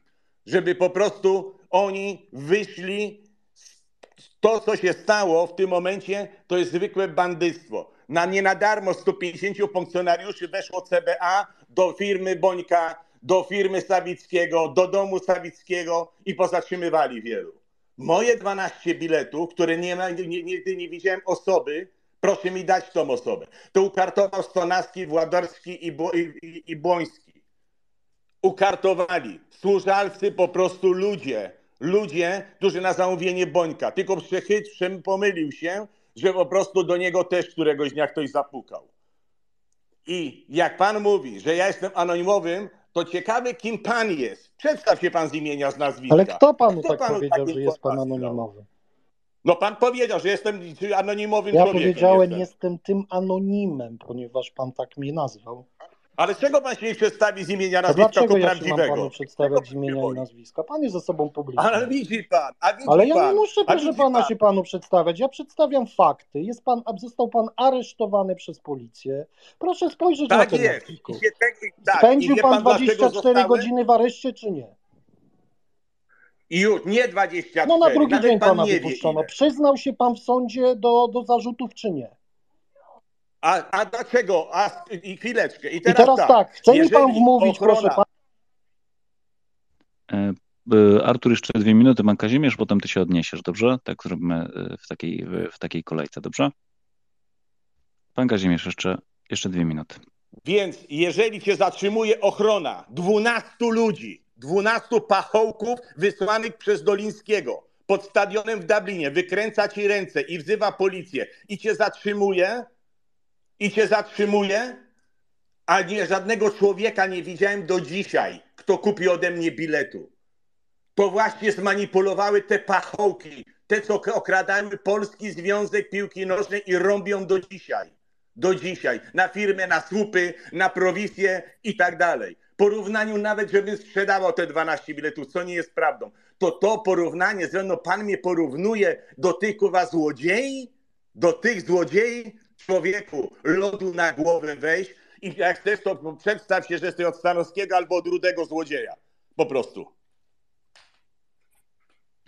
żeby po prostu oni wyszli to, co się stało w tym momencie, to jest zwykłe bandyctwo. Na nie na darmo 150 funkcjonariuszy weszło CBA do firmy Bońka, do firmy Sawickiego, do domu Sawickiego i pozatrzymywali wielu. Moje 12 biletów, które nie nie, nigdy nie widziałem osoby, proszę mi dać tą osobę. To ukartował Stonawski, Władorski i, i, i, i Błoński. Ukartowali. Służalcy po prostu ludzie, ludzie, którzy na zamówienie Bońka, tylko przechytrzem pomylił się, że po prostu do niego też któregoś dnia ktoś zapukał. I jak pan mówi, że ja jestem anonimowym, to ciekawe, kim pan jest. Przedstaw się pan z imienia, z nazwiska. Ale kto panu Kto tak panu powiedział, że jest pan anonimowy? No pan powiedział, że jestem anonimowym Ja człowiekiem. powiedziałem, jestem. jestem tym anonimem, ponieważ pan tak mnie nazwał. Ale czego pan się nie przedstawi z imienia, nazwiska tu ja się mam prawdziwego? panu przedstawiać z pan imienia i nazwiska? Pan jest osobą publiczną. Ale widzi pan, a widzi Ale ja pan, nie muszę, proszę pana, pan. się panu przedstawiać. Ja przedstawiam fakty. Jest pan, został pan aresztowany przez policję. Proszę spojrzeć Tak na ten jest. tak, Spędził pan dlaczego 24 zostałem? godziny w areszcie, czy nie? I już, nie 24. No na drugi Nawet dzień pan pana wypuszczono. Przyznał się pan w sądzie do, do zarzutów, czy nie? A, a dlaczego? A, I chwileczkę. I I teraz, teraz tak. tak, chce mi pan wmówić, ochrona- proszę pana, E, e, Artur, jeszcze dwie minuty, pan Kazimierz, potem ty się odniesiesz, dobrze? Tak zrobimy e, w takiej, w- w takiej kolejce, dobrze? Pan Kazimierz, jeszcze, jeszcze dwie minuty. Więc jeżeli cię zatrzymuje ochrona 12 ludzi, 12 pachołków wysłanych przez Dolińskiego pod stadionem w Dublinie, wykręca ci ręce i wzywa policję i cię zatrzymuje, i cię zatrzymuje, a nie żadnego człowieka nie widziałem do dzisiaj, kto kupi ode mnie biletu. To właśnie zmanipulowały te pachołki, te co okradały Polski Związek Piłki Nożnej i robią do dzisiaj. Do dzisiaj. Na firmę, na słupy, na prowizję i tak dalej. Porównaniu nawet, żebym sprzedawał te 12 biletów, co nie jest prawdą. To to porównanie, ze mną pan mnie porównuje do tych kurwa złodziei? Do tych złodziei? Człowieku, lodu na głowę weź i jak chcesz, to przedstaw się, że jesteś od Stanowskiego albo od rudego złodzieja. Po prostu.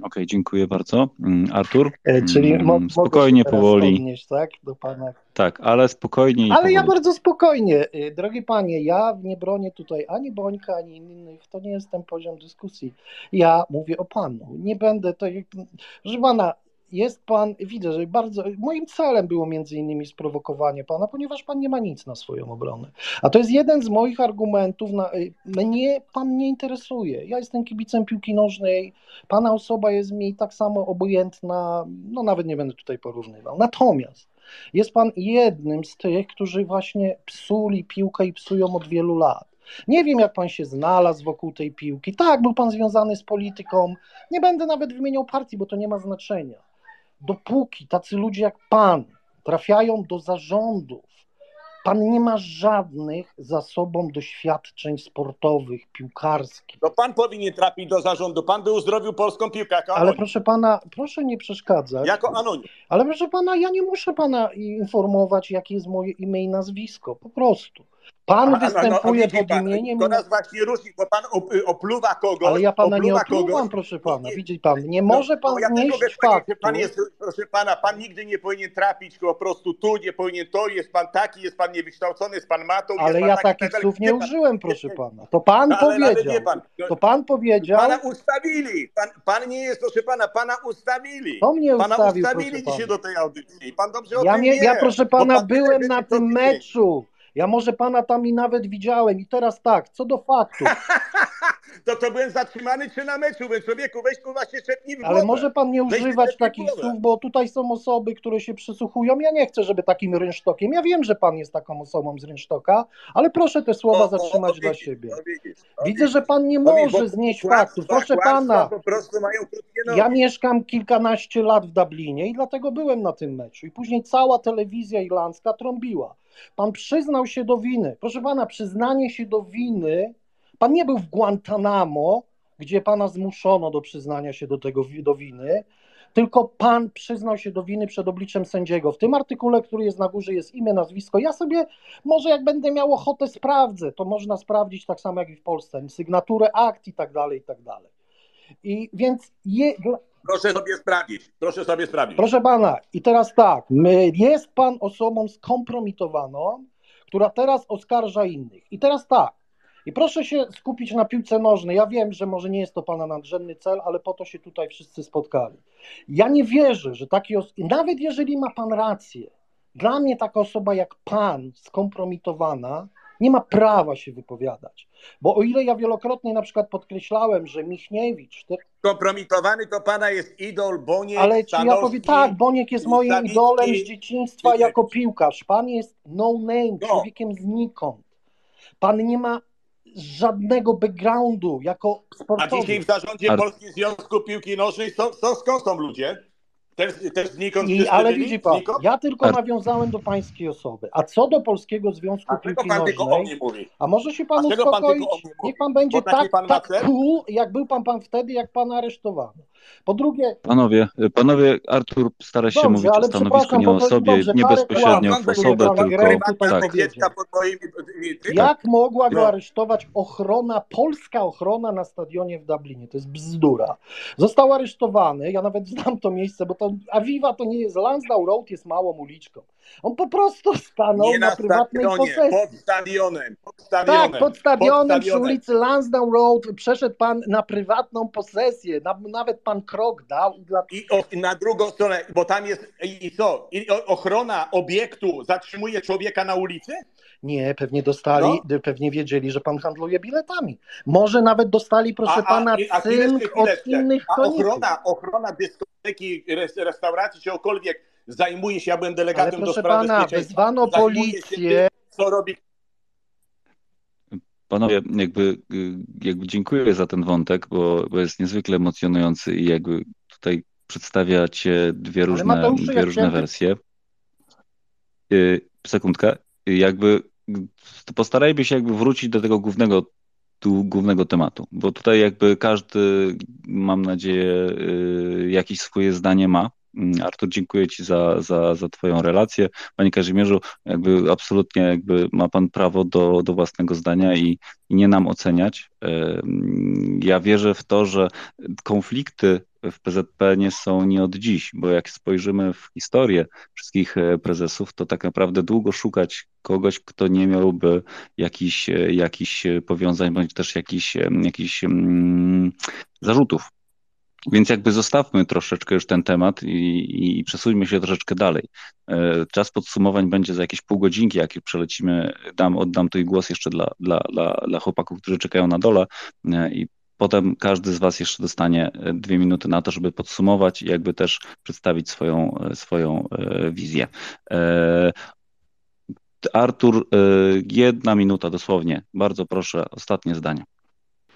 Okej, dziękuję bardzo. Mm, Artur? E, Czyli Mm, mo- spokojnie, powoli. odnieść, tak, do pana. Tak, ale spokojnie Ale ja powoli. bardzo spokojnie, y, drogi panie, ja nie bronię tutaj ani Bońka, ani innych, to nie jest ten poziom dyskusji. Ja mówię o panu. Nie będę to. Proszę pana, jest pan, widzę, że bardzo. Moim celem było między innymi sprowokowanie pana, ponieważ pan nie ma nic na swoją obronę. A to jest jeden z moich argumentów. Na, y, mnie pan nie interesuje. Ja jestem kibicem piłki nożnej. Pana osoba jest mi tak samo obojętna. No nawet nie będę tutaj porównywał. Natomiast jest pan jednym z tych, którzy właśnie psuli piłkę i psują od wielu lat. Nie wiem, jak pan się znalazł wokół tej piłki. Tak, był pan związany z polityką. Nie będę nawet wymieniał partii, bo to nie ma znaczenia. Dopóki tacy ludzie jak pan trafiają do zarządów, pan nie ma żadnych za sobą doświadczeń sportowych, piłkarskich. To pan powinien trafić do zarządu. Pan by uzdrowił polską piłkę jako Ale proszę pana, proszę nie przeszkadzać. Jako anonim. Ale proszę pana, ja nie muszę pana informować, jakie jest moje imię i nazwisko. Po prostu. Pan A, no, no, występuje pod imieniem. To nas właśnie różni, bo pan op, opluwa kogoś. Ale ja pana nie opluwa opluwam, kogoś. proszę pana. Nie- Widzi pan, nie może pan no, ja znieść faktu. pan jest, proszę pana, pan nigdy nie powinien trafić po prostu tu, nie powinien to, jest pan taki, jest pan niewykształcony, jest pan matą. jest Ale pan ja taki, takich tak słów nie użyłem, proszę pana. To pan ale powiedział. wie pan, To pan powiedział. Pana ustawili. Pan, pan nie jest, proszę pana, pana ustawili. To mnie Pana ustawił, ustawili dzisiaj do tej audycji. Pan dobrze o Ja, tym nie, wie. ja proszę pana, byłem na tym meczu. Ja może pana tam i nawet widziałem. I teraz tak, co do faktu. to to byłem zatrzymany czy na meczu, więc człowieku, weź kurwa się czepnij w głowę. Ale może pan nie używać takich słów, bo tutaj są osoby, które się przysłuchują. Ja nie chcę, żeby takim rynsztokiem. Ja wiem, że pan jest taką osobą z rynsztoka, ale proszę te słowa O, zatrzymać o, dla siebie. o, widzisz, o, Widzę, że pan nie O, widzisz, może znieść faktów. Proszę pana, po prostu mają ja mieszkam kilkanaście lat w Dublinie i dlatego byłem na tym meczu. I później cała telewizja irlandzka trąbiła. Pan przyznał się do winy. Proszę pana, przyznanie się do winy. Pan nie był w Guantanamo, gdzie pana zmuszono do przyznania się do tego do winy, tylko pan przyznał się do winy przed obliczem sędziego. W tym artykule, który jest na górze, jest imię, nazwisko. Ja sobie, może jak będę miał ochotę, sprawdzę. To można sprawdzić tak samo jak i w Polsce. Sygnaturę akt i tak dalej, i tak dalej. I więc je, Proszę sobie sprawdzić. Proszę sobie sprawdzić. Proszę pana, i teraz tak, my, jest pan osobą skompromitowaną, która teraz oskarża innych. I teraz tak, i proszę się skupić na piłce nożnej. Ja wiem, że może nie jest to pana nadrzędny cel, ale po to się tutaj wszyscy spotkali. Ja nie wierzę, że taki, os- nawet jeżeli ma pan rację, dla mnie taka osoba jak pan, skompromitowana, nie ma prawa się wypowiadać. Bo o ile ja wielokrotnie na przykład podkreślałem, że Michniewicz, Kompromitowany to pana jest idol, Boniek, ale czy ja powiem tak, Boniek jest moim Sawicki, idolem z dzieciństwa jako piłkarz. Pan jest no name, No. człowiekiem znikąd. Pan nie ma żadnego backgroundu jako A sportowiec. dzisiaj w zarządzie Ar- Polskiego Związku Piłki Nożnej są, są, skąd są ludzie? Też, też znikąd I, ale widzi pan, Znikąd? ja tylko Ar- nawiązałem do pańskiej osoby. A co do Polskiego Związku A Piłki pan tylko o Nożnej, mnie mówi? a może się pan pan uspokoić? tylko o mnie mówi? Niech pan będzie Bo tak, pan ma tak cool, jak był pan, pan wtedy, jak pana aresztowano. Po drugie, Panowie, panowie, Artur stara się Dobrze, mówić o stanowisku, nie o sobie, dobrze, nie bezpośrednio w osobę, tylko tak. pod Jak mogła go aresztować ochrona, polska ochrona na stadionie w Dublinie? To jest bzdura. Został aresztowany, ja nawet znam to miejsce, bo to Aviva to nie jest, Lansdowne Road jest małą uliczką. On po prostu stanął Nie na, na prywatnej posesji. pod stadionem, pod stadionem. Tak, pod stadionem przy stadionem. ulicy Lansdowne Road przeszedł pan na prywatną posesję, na, nawet pan krok dał. i Dla... I, o, na drugą stronę, bo tam jest i, co? I ochrona obiektu zatrzymuje człowieka na ulicy? Nie, pewnie dostali, No. pewnie wiedzieli, że pan handluje biletami. Może nawet dostali, proszę pana, a cynk od innych A koników. ochrona, ochrona dyskoteki, res- restauracji, czegokolwiek zajmuje się, ja byłem Ale delegatem do proszę spraw pana, wezwano policję. tym, co robi Panowie, jakby, jakby dziękuję za ten wątek, bo, bo jest niezwykle emocjonujący i jakby tutaj przedstawiacie dwie różne, Mateuszu, dwie różne wersje. Y, Sekundkę. Jakby postarajmy się jakby wrócić do tego głównego, tu, głównego tematu, bo tutaj jakby każdy, mam nadzieję, y, jakieś swoje zdanie ma. Mm, Artur, dziękuję Ci za, za, za Twoją relację. Panie Kazimierzu, jakby absolutnie jakby ma Pan prawo do, do własnego zdania i, i nie nam oceniać. Ja wierzę w to, że konflikty w PZP nie są nie od dziś, bo jak spojrzymy w historię wszystkich e, prezesów, to tak naprawdę długo szukać kogoś, kto nie miałby jakichś, e, jakichś powiązań bądź też jakichś, em, jakichś mm, zarzutów. Więc jakby zostawmy troszeczkę już ten temat i, i przesuńmy się troszeczkę dalej. E, Czas podsumowań będzie za jakieś pół godzinki, jak już przelecimy, dam, oddam tu głos jeszcze dla, dla, dla, dla chłopaków, którzy czekają na dole e, i potem każdy z Was jeszcze dostanie e, dwie minuty na to, żeby podsumować i jakby też przedstawić swoją, swoją wizję. Artur, jedna minuta dosłownie. Bardzo proszę, ostatnie zdanie.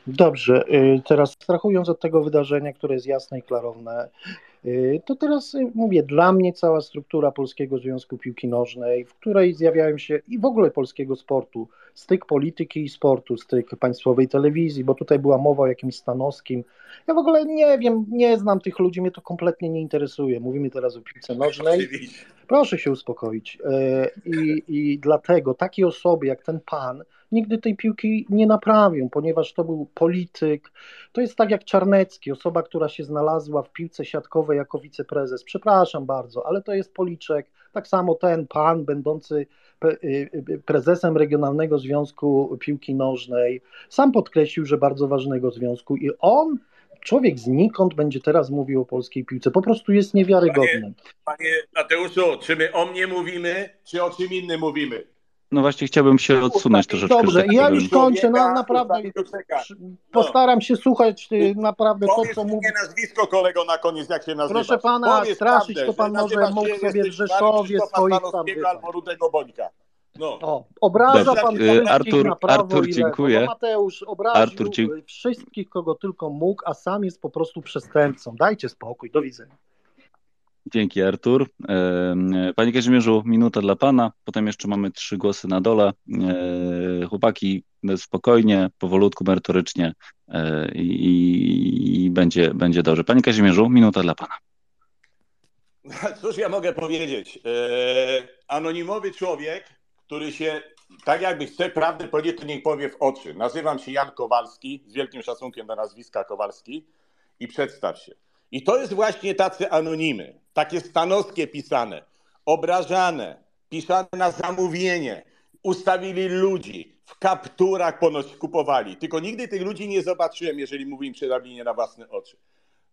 Dobrze, y, teraz abstrahując od tego wydarzenia, które jest jasne i klarowne, y, to teraz y, mówię, dla mnie cała struktura Polskiego Związku Piłki Nożnej, w której zjawiają się i w ogóle polskiego sportu, styk polityki i sportu, styk państwowej telewizji, bo tutaj była mowa o jakimś Stanowskim. Ja w ogóle nie wiem, nie znam tych ludzi, mnie to kompletnie nie interesuje. Mówimy teraz o piłce nożnej. Proszę się uspokoić. I, I dlatego takie osoby jak ten pan nigdy tej piłki nie naprawią, ponieważ to był polityk. To jest tak jak Czarnecki, osoba, która się znalazła w piłce siatkowej jako wiceprezes. Przepraszam bardzo, ale to jest policzek. Tak samo ten pan, będący y, y, prezesem Regionalnego Związku Piłki Nożnej, sam podkreślił, że bardzo ważnego związku i on. Człowiek znikąd będzie teraz mówił o polskiej piłce. Po prostu jest niewiarygodny. Panie Mateuszu, czy my o mnie mówimy, czy o czym innym mówimy? No właśnie chciałbym się odsunąć troszeczkę. Dobrze, tak ja już kończę, Człowieka naprawdę. czeka. Postaram się słuchać y, naprawdę to, Powiedz co mi mówi. nie nazwisko kolego na koniec, jak się nazywa. Proszę pana, straszyć to pan może mógł sobie w Rzeszowie swoich tam albo Rudego Bońka. No. O, obraża Dobrze, pan y, Artur- na prawo Artur, lewo. dziękuję. Bo Mateusz obraził Artur, wszystkich, kogo tylko mógł, a sam jest po prostu przestępcą. Dajcie spokój, do widzenia. Dzięki, Artur. Panie Kazimierzu, minuta dla Pana, potem jeszcze mamy trzy głosy na dole. E, Chłopaki, no, spokojnie, powolutku, merytorycznie e, i, i będzie, będzie dobrze. Panie Kazimierzu, minuta dla Pana. Cóż ja mogę powiedzieć? E, anonimowy człowiek, który się tak jakby chce prawdę powiedzieć, to niech powie w oczy. Nazywam się Jan Kowalski, z wielkim szacunkiem do nazwiska Kowalski i przedstaw się. I to jest właśnie tacy anonimy, takie stanowskie pisane, obrażane, pisane na zamówienie. Ustawili ludzi, w kapturach ponoć kupowali. Tylko nigdy tych ludzi nie zobaczyłem, jeżeli mówię im przedawnienie na własne oczy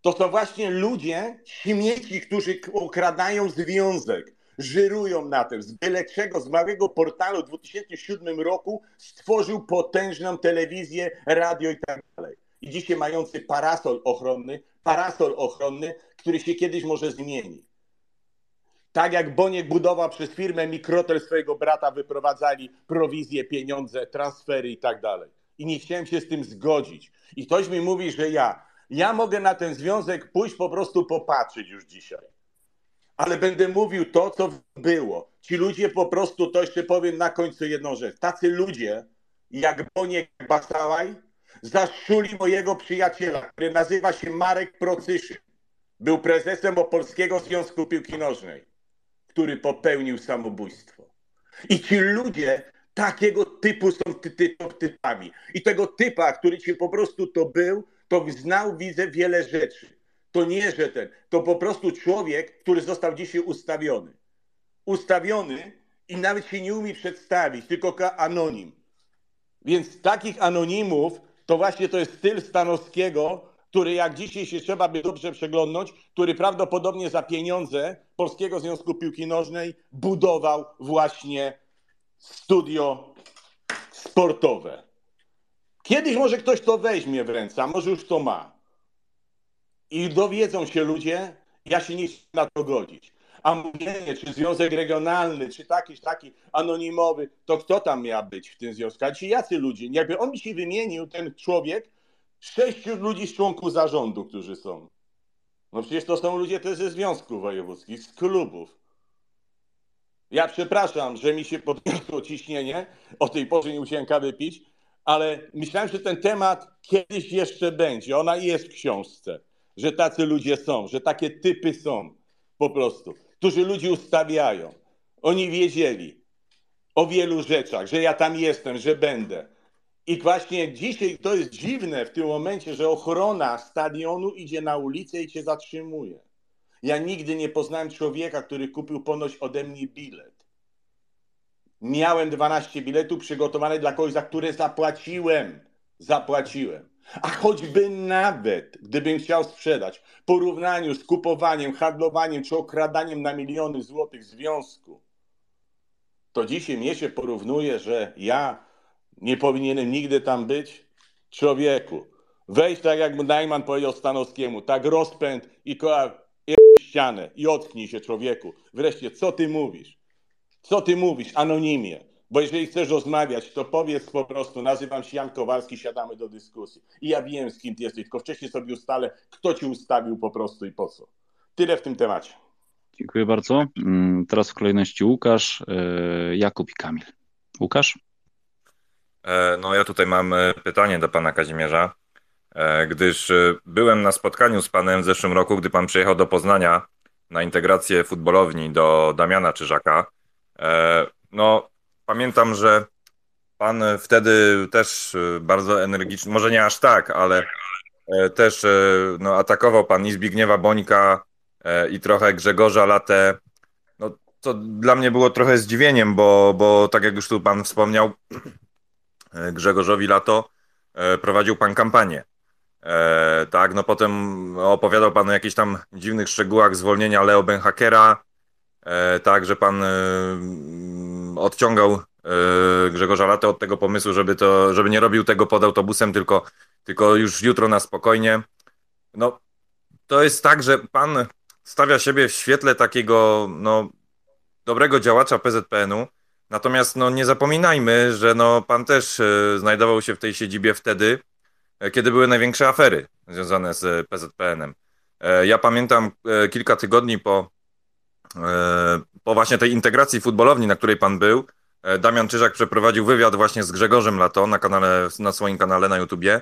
to są właśnie ludzie, śmieci, którzy okradają związek, żyrują na tym. Z byle czego, z małego portalu w 2007 roku stworzył potężną telewizję, radio i tak dalej. I dzisiaj mający parasol ochronny, parasol ochronny, który się kiedyś może zmieni. Tak jak Boniek budował przez firmę Mikrotel swojego brata, wyprowadzali prowizje, pieniądze, transfery i tak dalej. I nie chciałem się z tym zgodzić. I ktoś mi mówi, że ja, ja mogę na ten związek pójść po prostu popatrzeć już dzisiaj. Ale będę mówił to, co było. Ci ludzie po prostu, to jeszcze powiem na końcu jedną rzecz. Tacy ludzie, jak Boniek Basałaj, zaszczuli mojego przyjaciela, który nazywa się Marek Procyszy. Był prezesem Opolskiego Związku Piłki Nożnej, który popełnił samobójstwo. I ci ludzie takiego typu są ty, ty, typami. I tego typa, który ci po prostu to był, to znał, widzę wiele rzeczy. To nie, że ten, to po prostu człowiek, który został dzisiaj ustawiony. Ustawiony i nawet się nie umie przedstawić, tylko anonim. Więc takich anonimów to właśnie to jest styl Stanowskiego, który jak dzisiaj się trzeba by dobrze przeglądnąć, który prawdopodobnie za pieniądze Polskiego Związku Piłki Nożnej budował właśnie studio sportowe. Kiedyś może ktoś to weźmie w ręce, a może już to ma. I dowiedzą się ludzie, ja się nie chcę na to godzić. A mówienie, czy związek regionalny, czy taki, taki anonimowy, to kto tam miał być w tym związku? A ci jacy ludzie? Jakby on mi się wymienił, ten człowiek, sześciu ludzi z członków zarządu, którzy są. No przecież to są ludzie też ze związków wojewódzkich, z klubów. Ja przepraszam, że mi się podniosło ciśnienie, o tej porze nie musiałem kawy pić, ale myślałem, że ten temat kiedyś jeszcze będzie. Ona jest w książce, że tacy ludzie są, że takie typy są po prostu, którzy ludzi ustawiają. Oni wiedzieli o wielu rzeczach, że ja tam jestem, że będę. I właśnie dzisiaj to jest dziwne w tym momencie, że ochrona stadionu idzie na ulicę i cię zatrzymuje. Ja nigdy nie poznałem człowieka, który kupił ponoć ode mnie bilet. Miałem 12 biletów przygotowanych dla kogoś, za które zapłaciłem. Zapłaciłem. A choćby nawet, gdybym chciał sprzedać, w porównaniu z kupowaniem, handlowaniem czy okradaniem na miliony złotych związku, to dzisiaj mnie się porównuje, że ja nie powinienem nigdy tam być? Człowieku, wejdź tak jak Najman powiedział Stanowskiemu, tak rozpęd i koła ścianę i ocknij się człowieku. Wreszcie, co ty mówisz? Co ty mówisz anonimie? Bo jeżeli chcesz rozmawiać, to powiedz po prostu, nazywam się Jan Kowalski, siadamy do dyskusji. I ja wiem, z kim ty jesteś, tylko wcześniej sobie ustalę, kto ci ustawił po prostu i po co. Tyle w tym temacie. Dziękuję bardzo. Mm, teraz w kolejności Łukasz, e, Jakub i Kamil. Łukasz? E, no ja tutaj mam e, pytanie do pana Kazimierza, gdyż byłem na spotkaniu z panem w zeszłym roku, gdy pan przyjechał do Poznania na integrację futbolowni do Damiana Czyżaka. No pamiętam, że pan wtedy też bardzo energicznie, może nie aż tak, ale też no, atakował pan i Zbigniewa Bońka, i trochę Grzegorza Latę. No, to dla mnie było trochę zdziwieniem, bo, bo tak jak już tu pan wspomniał, Grzegorzowi Lato prowadził pan kampanię. E, tak, no potem opowiadał pan o jakichś tam dziwnych szczegółach zwolnienia Leo Benhakera, e, tak, że pan e, odciągał Grzegorza Latę od tego pomysłu, żeby, to, żeby nie robił tego pod autobusem, tylko, tylko już jutro na spokojnie. No, to jest tak, że pan stawia siebie w świetle takiego no, dobrego działacza PZPN-u. Natomiast no, nie zapominajmy, że no, pan też e, znajdował się w tej siedzibie wtedy, e, kiedy były największe afery związane z PZPN-em. E, ja pamiętam e, kilka tygodni po, e, po właśnie tej integracji futbolowni, na której pan był, e, Damian Czyżak przeprowadził wywiad właśnie z Grzegorzem Lato na, kanale, na swoim kanale na YouTubie.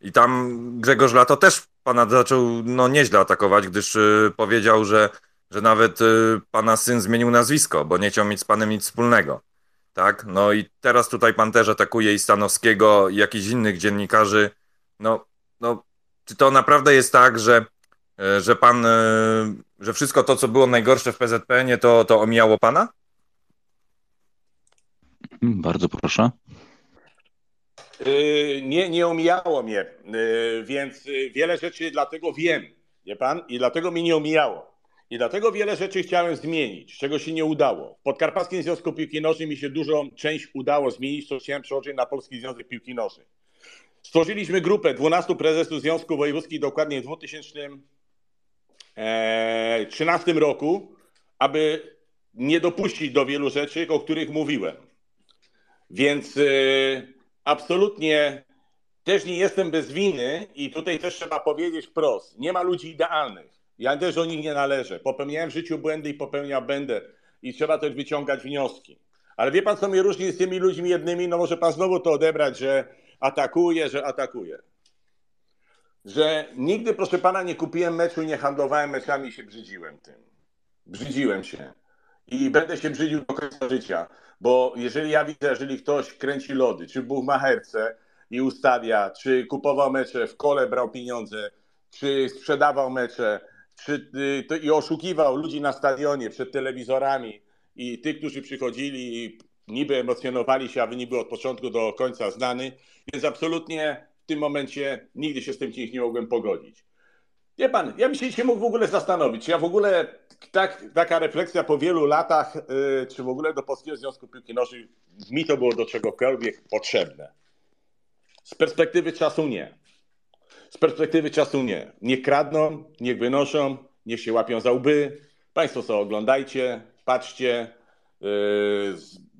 I tam Grzegorz Lato też pana zaczął no, nieźle atakować, gdyż y, powiedział, że, że nawet pana syn zmienił nazwisko, bo nie chciał mieć z panem nic wspólnego. Tak? No i teraz tutaj pan też atakuje i Stanowskiego, i jakichś innych dziennikarzy. No, no, czy to naprawdę jest tak, że, że pan, że wszystko to, co było najgorsze w PZPN-ie, to, to omijało pana? Bardzo proszę. Yy, nie, nie omijało mnie, yy, więc yy, wiele rzeczy dlatego wiem, wie pan, i dlatego mi nie omijało. I dlatego wiele rzeczy chciałem zmienić, czego się nie udało. W Podkarpackim Związku Piłki Nożnej mi się dużą część udało zmienić, co chciałem przełożyć na Polski Związek Piłki Nożnej. Stworzyliśmy grupę 12 prezesów Związku Wojewódzkich dokładnie w 2013 roku, aby nie dopuścić do wielu rzeczy, o których mówiłem. Więc absolutnie też nie jestem bez winy i tutaj też trzeba powiedzieć wprost. Nie ma ludzi idealnych. Ja też o nich nie należę. Popełniałem w życiu błędy i popełniał będę. I trzeba też wyciągać wnioski. Ale wie pan, co mnie różni z tymi ludźmi jednymi? No może pan znowu to odebrać, że atakuje, że atakuje. Że nigdy, proszę pana, nie kupiłem meczu nie handlowałem meczami i się brzydziłem tym. Brzydziłem się. I będę się brzydził do końca życia. Bo jeżeli ja widzę, jeżeli ktoś kręci lody, czy buchmacherce i ustawia, czy kupował mecze, w kole brał pieniądze, czy sprzedawał mecze, czy, y, i oszukiwał ludzi na stadionie przed telewizorami i tych, którzy przychodzili i niby emocjonowali się, a wy niby od początku do końca znany, więc absolutnie tym momencie nigdy się z tym nie mogłem pogodzić. Wie pan, ja bym się dzisiaj mógł w ogóle zastanowić, czy ja w ogóle tak, taka refleksja po wielu latach, yy, czy w ogóle do Polskiego Związku Piłki Nożnej mi to było do czegokolwiek potrzebne. Z perspektywy czasu nie. Z perspektywy czasu nie. Niech kradną, niech wynoszą, niech się łapią za łby. Państwo co oglądajcie, patrzcie, yy,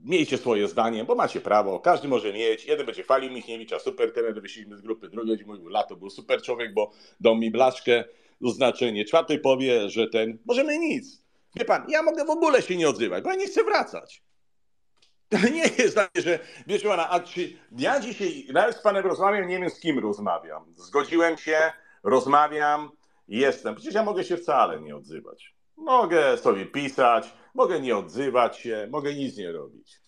miejcie swoje zdanie, bo macie prawo, każdy może mieć. Jeden będzie chwalił Michniewicza, super trener, wyszliśmy z grupy, drugi będzie mówił, lato był super człowiek, bo dał mi blaszkę, znaczenie. Czwarty powie, że ten, możemy nic. Wie pan, ja mogę w ogóle się nie odzywać, bo ja nie chcę wracać. To nie jest tak, że wiesz pana, a czy ja dzisiaj nawet z panem rozmawiam, nie wiem z kim rozmawiam. Zgodziłem się, rozmawiam, jestem. Przecież ja mogę się wcale nie odzywać. Mogę sobie pisać, mogę nie odzywać się, mogę nic nie robić.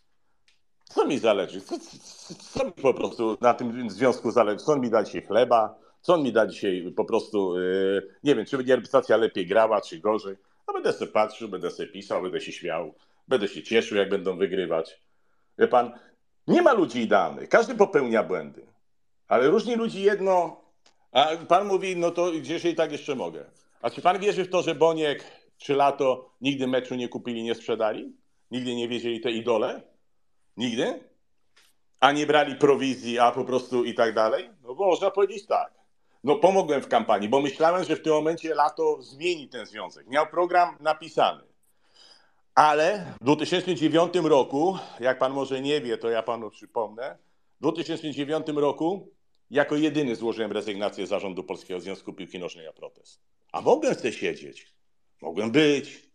Co mi zależy? Co, co, co mi po prostu na tym związku zależy? Co on mi da dzisiaj chleba? Co on mi da dzisiaj po prostu, yy, nie wiem, czy będzie reprezentacja lepiej grała, czy gorzej. No będę sobie patrzył, będę sobie pisał, będę się śmiał, będę się cieszył, jak będą wygrywać. Wie pan, nie ma ludzi idealnych, każdy popełnia błędy. Ale różni ludzi jedno, a pan mówi, no to gdzieś i tak jeszcze mogę. A czy pan wierzy w to, że Boniek czy Lato nigdy meczu nie kupili, nie sprzedali? Nigdy nie wiedzieli te idole? Nigdy? A nie brali prowizji, a po prostu i tak dalej? No można powiedzieć tak. No pomogłem w kampanii, bo myślałem, że w tym momencie Lato zmieni ten związek. Miał program napisany. Ale w 2009 roku, jak pan może nie wie, to ja panu przypomnę, w 2009 roku jako jedyny złożyłem rezygnację z zarządu Polskiego Związku Piłki Nożnej na protest. A mogłem sobie siedzieć, mogłem być,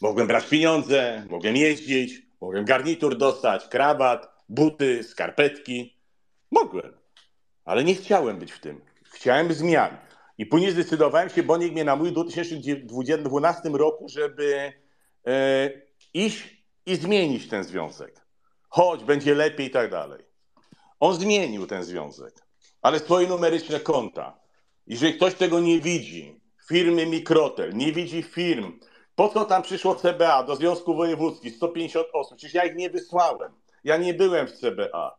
mogłem brać pieniądze, mogłem jeździć, mogłem garnitur dostać, krawat, buty, skarpetki. Mogłem, ale nie chciałem być w tym. Chciałem zmian. I później zdecydowałem się, bo nikt mnie namówił w 2012 roku, żeby e, iść i zmienić ten związek. Chodź, będzie lepiej i tak dalej. On zmienił ten związek, ale swoje numeryczne konta. Jeżeli ktoś tego nie widzi, firmy Mikrotel, nie widzi firm, po co tam przyszło CBA do Związku Wojewódzki, 150 osób, przecież ja ich nie wysłałem. Ja nie byłem w CBA.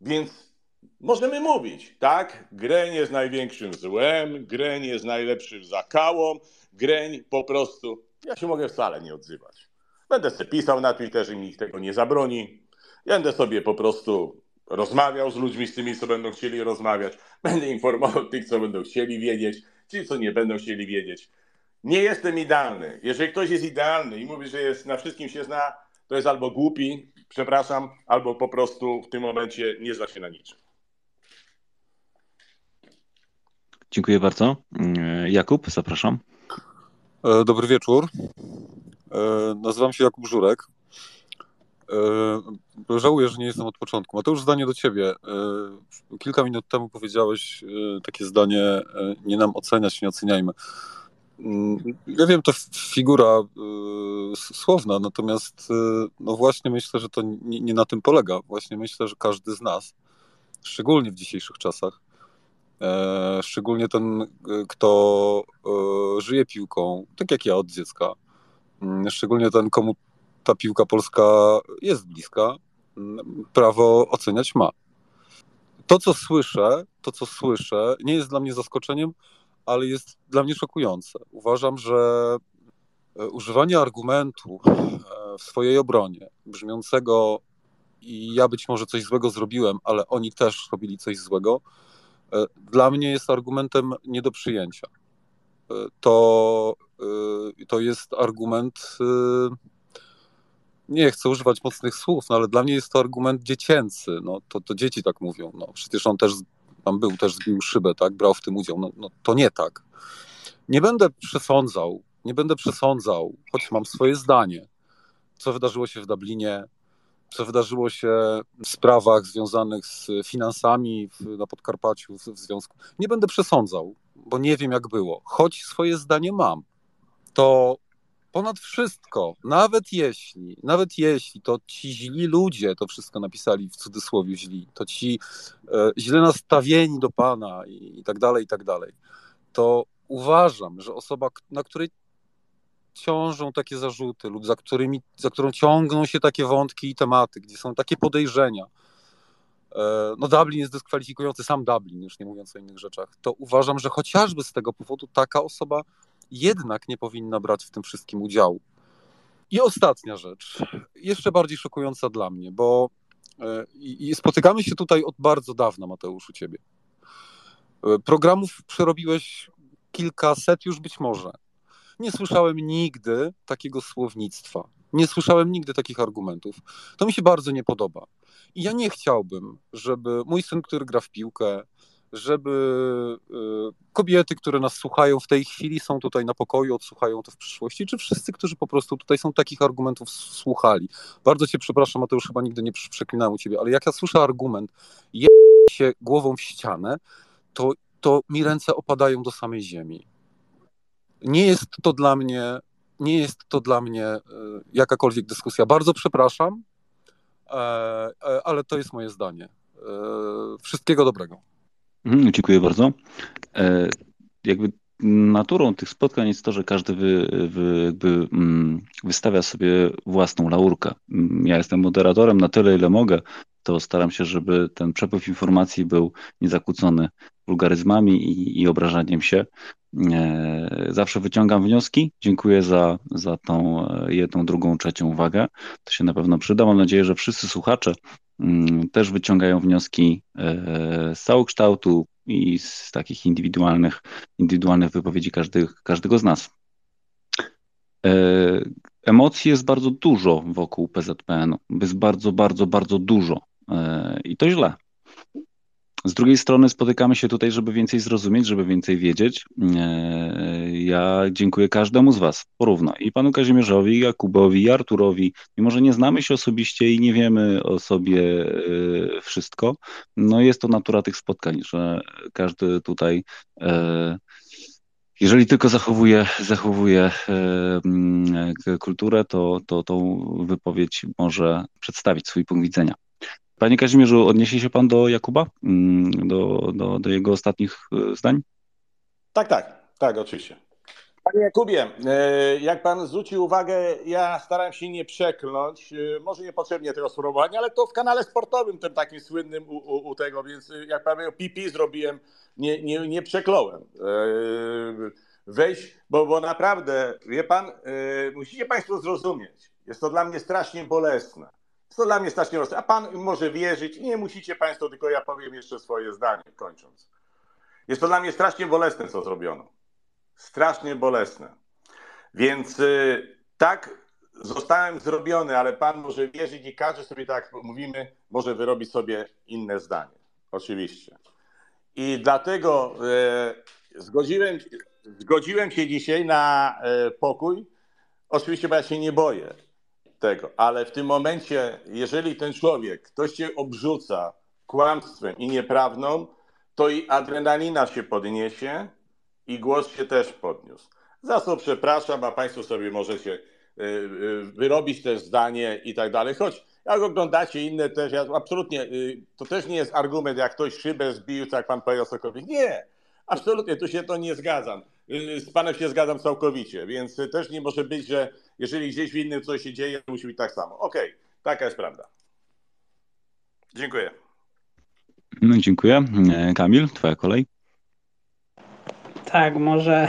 Więc możemy mówić, tak? Greń jest największym złem, Greń jest najlepszym zakałą, Greń po prostu. Ja się mogę wcale nie odzywać. Będę sobie pisał na Twitterze, mi tego nie zabroni. Będę sobie po prostu rozmawiał z ludźmi, z tymi, co będą chcieli rozmawiać. Będę informował tych, co będą chcieli wiedzieć, ci, co nie będą chcieli wiedzieć. Nie jestem idealny. Jeżeli ktoś jest idealny i mówi, że jest, na wszystkim się zna, to jest albo głupi, przepraszam, albo po prostu w tym momencie nie zna się na niczym. Dziękuję bardzo. Jakub, zapraszam. E, dobry wieczór. E, nazywam się Jakub Żurek. E, żałuję, że nie jestem od początku. Mateusz, zdanie do ciebie. Kilka minut temu powiedziałeś takie zdanie, nie nam oceniać, nie oceniajmy. Mm, ja wiem, to figura słowna, natomiast no właśnie myślę, że to nie, nie na tym polega. Właśnie myślę, że każdy z nas, szczególnie w dzisiejszych czasach, E, szczególnie ten, e, kto e, żyje piłką, tak jak ja od dziecka. Mm, szczególnie ten, komu ta piłka polska jest bliska, prawo oceniać ma. To, co słyszę, to, co słyszę, nie jest dla mnie zaskoczeniem, ale jest dla mnie szokujące. Uważam, że używanie argumentu w swojej obronie, brzmiącego i ja być może coś złego zrobiłem, ale oni też robili coś złego, E, dla mnie jest argumentem nie do przyjęcia. E, to, e, to jest argument, nie chcę używać mocnych słów, no ale dla mnie jest to argument dziecięcy. No, to, to dzieci tak mówią. No, przecież on też tam był, też zbił szybę, tak, brał w tym udział. No, no to nie tak. Nie będę przesądzał, nie będę przesądzał, choć mam swoje zdanie, co wydarzyło się w Dublinie, co wydarzyło się w sprawach związanych z finansami na Podkarpaciu w, w związku. Nie będę przesądzał, bo nie wiem jak było. Choć swoje zdanie mam, to ponad wszystko, nawet jeśli, nawet jeśli to ci źli ludzie to wszystko napisali w cudzysłowie źli, to ci e, źle nastawieni do Pana i, i tak dalej, i tak dalej, to uważam, że osoba, na której ciążą takie zarzuty lub za, którymi, za którą ciągną się takie wątki i tematy, gdzie są takie podejrzenia, no Dublin jest dyskwalifikujący, sam Dublin, już nie mówiąc o innych rzeczach, to uważam, że chociażby z tego powodu taka osoba jednak nie powinna brać w tym wszystkim udziału. I ostatnia rzecz, jeszcze bardziej szokująca dla mnie, bo e, i spotykamy się tutaj od bardzo dawna, Mateusz, u ciebie. E, programów przerobiłeś kilkaset już być może. Nie słyszałem nigdy takiego słownictwa. Nie słyszałem nigdy takich argumentów. To mi się bardzo nie podoba. I ja nie chciałbym, żeby mój syn, który gra w piłkę, żeby y, kobiety, które nas słuchają w tej chwili, są tutaj na pokoju, odsłuchają to w przyszłości, czy wszyscy, którzy po prostu tutaj są takich argumentów słuchali. Bardzo cię przepraszam, Mateusz, chyba nigdy nie przeklinałem u ciebie, ale jak ja słyszę argument, je się głową w ścianę, to, to mi ręce opadają do samej ziemi. Nie jest to dla mnie, nie jest to dla mnie y, jakakolwiek dyskusja. Bardzo przepraszam, e, e, ale to jest moje zdanie. E, wszystkiego dobrego. Mhm, dziękuję bardzo. E, jakby naturą tych spotkań jest to, że każdy wy, wy, jakby, mm, wystawia sobie własną laurkę. Mm, ja jestem moderatorem na tyle, ile mogę, to staram się, żeby ten przepływ informacji był niezakłócony wulgaryzmami i, i obrażaniem się. E, zawsze wyciągam wnioski. Dziękuję za, za tą e, jedną, drugą, trzecią uwagę. To się na pewno przyda. Mam nadzieję, że wszyscy słuchacze też wyciągają wnioski e, z całokształtu i z takich indywidualnych, indywidualnych wypowiedzi każdych, każdego z nas. Emocji jest bardzo dużo wokół PZPN-u. Jest bardzo, bardzo, bardzo dużo. I to źle. Z drugiej strony spotykamy się tutaj, żeby więcej zrozumieć, żeby więcej wiedzieć. E, ja dziękuję każdemu z Was porówno. I panu Kazimierzowi, Jakubowi, i Arturowi. Mimo, że nie znamy się osobiście i nie wiemy o sobie e, wszystko, no jest to natura tych spotkań, że każdy tutaj e, jeżeli tylko zachowuje, zachowuje kulturę, to, to tą wypowiedź może przedstawić swój punkt widzenia. Panie Kazimierzu, odniesie się pan do Jakuba, mm, do, do, do jego ostatnich e, zdań? Tak, tak, tak, oczywiście. Panie Jakubie, e, jak pan zwrócił uwagę, ja starałem się nie przekląć, e, może niepotrzebnie tego sformułowania, ale to w kanale sportowym, tym takim słynnym u, u, u tego, więc jak pan powiedział, pipi zrobiłem, nie, nie, nie przekląłem. Wejść, bo, bo naprawdę, wie pan, musicie państwo zrozumieć, jest to dla mnie strasznie bolesne to dla mnie strasznie proste. A pan może wierzyć nie musicie państwo, tylko ja powiem jeszcze swoje zdanie, kończąc. Jest to dla mnie strasznie bolesne, co zrobiono. Strasznie bolesne. Więc y, tak zostałem zrobiony, ale pan może wierzyć i każdy sobie, tak mówimy, może wyrobić sobie inne zdanie. Oczywiście. I dlatego y, zgodziłem, zgodziłem się dzisiaj na y, pokój. Oczywiście, bo ja się nie boję tego, ale w tym momencie, jeżeli ten człowiek, ktoś cię obrzuca kłamstwem i nieprawdą, to i adrenalina się podniesie i głos się też podniósł. Za co przepraszam, a Państwo sobie możecie y, y, wyrobić też zdanie i tak dalej. Choć jak oglądacie inne też, ja absolutnie, y, to też nie jest argument, jak ktoś szybę zbił, tak pan powiedział Sokowi. Nie, absolutnie, tu się to nie zgadzam. Z panem się zgadzam całkowicie, więc też nie może być, że jeżeli gdzieś w innym coś się dzieje, to musi być tak samo. Okej, okay, taka jest prawda. Dziękuję. No, dziękuję. E, Kamil, twoja kolej. Tak, może,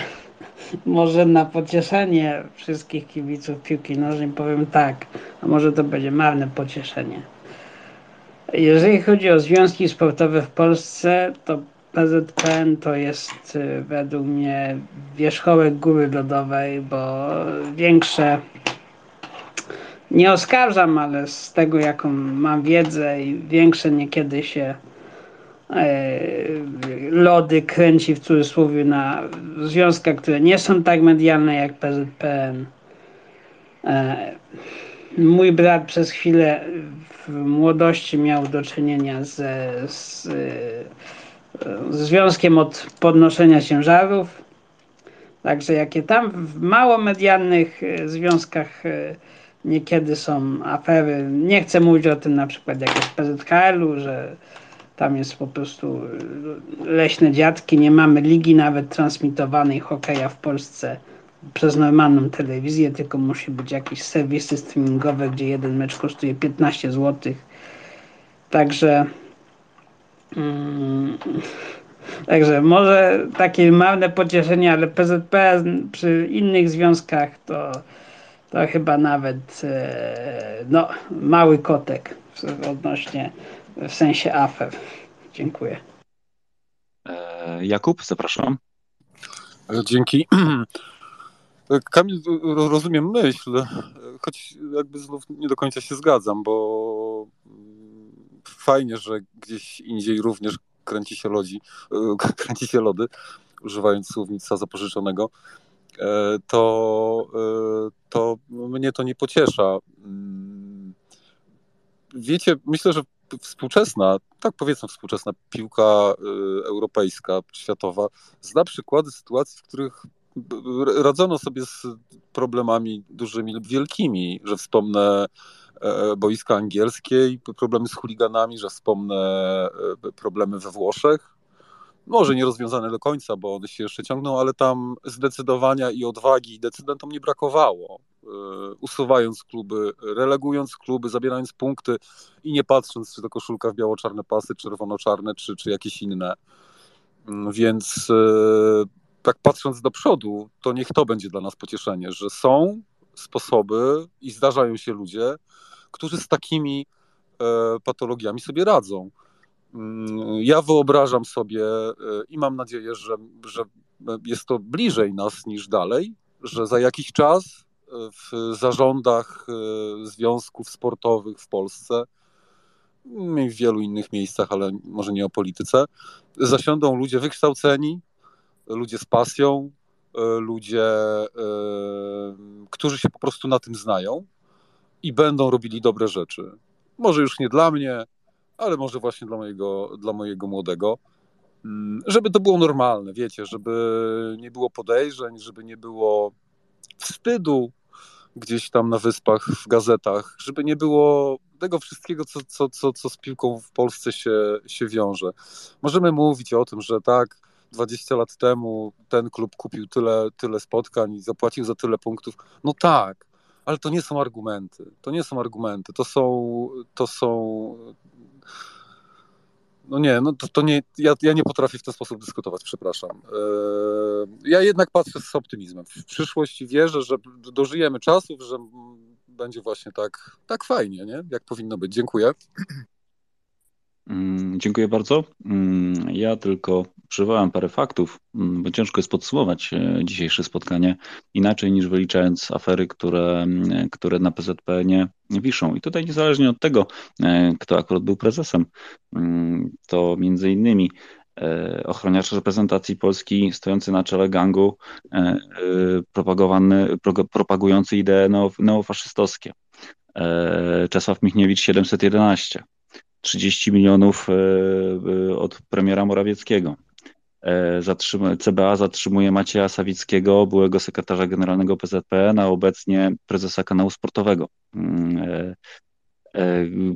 może na pocieszenie wszystkich kibiców piłki nożnej powiem tak, a może to będzie marne pocieszenie. Jeżeli chodzi o związki sportowe w Polsce, to PZPN to jest y, według mnie wierzchołek góry lodowej, bo większe nie oskarżam, ale z tego jaką mam wiedzę i większe niekiedy się e, lody kręci w cudzysłowie na związkach, które nie są tak medialne jak PZPN. E, mój brat przez chwilę w młodości miał do czynienia z związkiem od podnoszenia ciężarów. Także jakie tam w mało medialnych e, związkach e, niekiedy są afery. Nie chcę mówić o tym na przykład jak jest PZHL-u, że tam jest po prostu e, leśne dziadki, nie mamy ligi nawet transmitowanej hokeja w Polsce przez normalną telewizję, tylko musi być jakieś serwisy streamingowe, gdzie jeden mecz kosztuje 15 zł. Także Mm. Także może takie małe pocieszenie, ale PZP przy innych związkach to, to chyba nawet e, no, mały kotek odnośnie w sensie afer. Dziękuję. E, Jakub, zapraszam. Dzięki. Kamil, rozumiem myśl, choć jakby znów nie do końca się zgadzam, bo fajnie, że gdzieś indziej również kręci się lodzi, kręci się lody, używając słownictwa zapożyczonego, e, to, e, to mnie to nie pociesza. Mm, wiecie, myślę, że współczesna, tak powiedzmy współczesna piłka e, europejska, światowa, zna przykłady sytuacji, w których radzono sobie z problemami dużymi lub wielkimi, że wspomnę E, boiska angielskie i problemy z chuliganami, że wspomnę e, problemy we Włoszech. Może nie rozwiązane do końca, bo one się jeszcze ciągną, ale tam zdecydowania i odwagi decydentom nie brakowało. E, usuwając kluby, relegując kluby, zabierając punkty i nie patrząc, czy to koszulka w biało-czarne pasy, czerwono-czarne, czy, czy jakieś inne. Mm, więc tak patrząc do przodu, to niech to będzie dla nas pocieszenie, że są sposoby i zdarzają się ludzie, którzy z takimi e, patologiami sobie radzą. Mm, ja wyobrażam sobie e, i mam nadzieję, że, że jest to bliżej nas niż dalej, że za jakiś czas e, w zarządach związków sportowych w Polsce i w wielu innych miejscach, ale może nie o polityce, zasiądą ludzie wykształceni, ludzie z pasją, ludzie, którzy się po prostu na tym znają i będą robili dobre rzeczy. Może już nie dla mnie, ale może właśnie dla mojego, dla mojego młodego. Mm, żeby to było normalne, wiecie, żeby nie było podejrzeń, żeby nie było wstydu gdzieś tam na wyspach, w gazetach, żeby nie było tego wszystkiego, co, co, co, co z piłką w Polsce się, się wiąże. Możemy mówić o tym, że tak, 20 lat temu ten klub kupił tyle, tyle spotkań i zapłacił za tyle punktów. No tak, ale to nie są argumenty. To nie są argumenty. To są. To są no nie, no to, to nie, ja, ja nie potrafię w ten sposób dyskutować, przepraszam. Eee, ja jednak patrzę z optymizmem. W przyszłości wierzę, że dożyjemy czasów, że będzie właśnie tak, tak fajnie, nie? jak powinno być. Dziękuję. Mm, dziękuję bardzo. Mm, ja tylko przywołam parę faktów, mm, bo ciężko jest podsumować e, dzisiejsze spotkanie inaczej niż wyliczając afery, które, które na PZP nie wiszą. I tutaj niezależnie od tego, e, kto akurat był prezesem, to między innymi e, ochroniarz reprezentacji Polski stojący na czele gangu propagowany, propagujący idee neofaszystowskie. Czesław Michniewicz 711 30 milionów od premiera Morawieckiego. E, CBA zatrzymuje Macieja Sawickiego, byłego sekretarza generalnego PZPN, a obecnie prezesa kanału sportowego. Mm,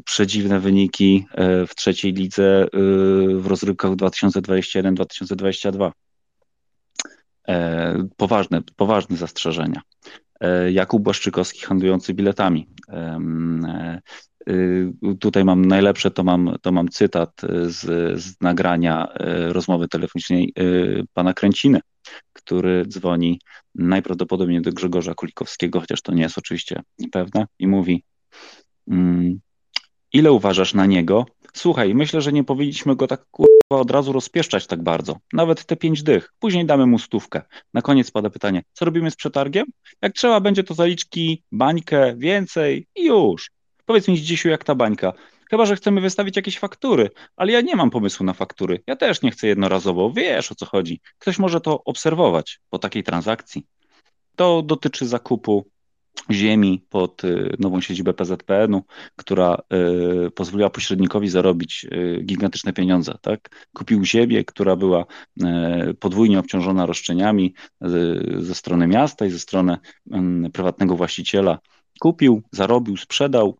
przedziwne wyniki w trzeciej lidze w rozrywkach 2021-2022. Poważne, poważne zastrzeżenia. Jakub Błaszczykowski handlujący biletami. Y, tutaj mam najlepsze, to mam, to mam cytat z, z nagrania y, rozmowy telefonicznej y, pana Kręciny, który dzwoni najprawdopodobniej do Grzegorza Kulikowskiego, chociaż to nie jest oczywiście pewne, i mówi: mm, Ile uważasz na niego? Słuchaj, myślę, że nie powinniśmy go tak od razu rozpieszczać tak bardzo. Nawet te pięć dych. Później damy mu stówkę. Na koniec pada pytanie: co robimy z przetargiem? Jak trzeba będzie, to zaliczki, bańkę, więcej i już. Powiedz mi dzisiu jak ta bańka. Chyba, że chcemy wystawić jakieś faktury, ale ja nie mam pomysłu na faktury. Ja też nie chcę jednorazowo. Wiesz o co chodzi. Ktoś może to obserwować po takiej transakcji. To dotyczy zakupu ziemi pod y, nową siedzibę PZPN-u, która y, pozwoliła pośrednikowi zarobić y, gigantyczne pieniądze. Tak? Kupił ziemię, która była podwójnie obciążona roszczeniami ze strony miasta i ze strony mm, prywatnego właściciela. Kupił, zarobił, sprzedał,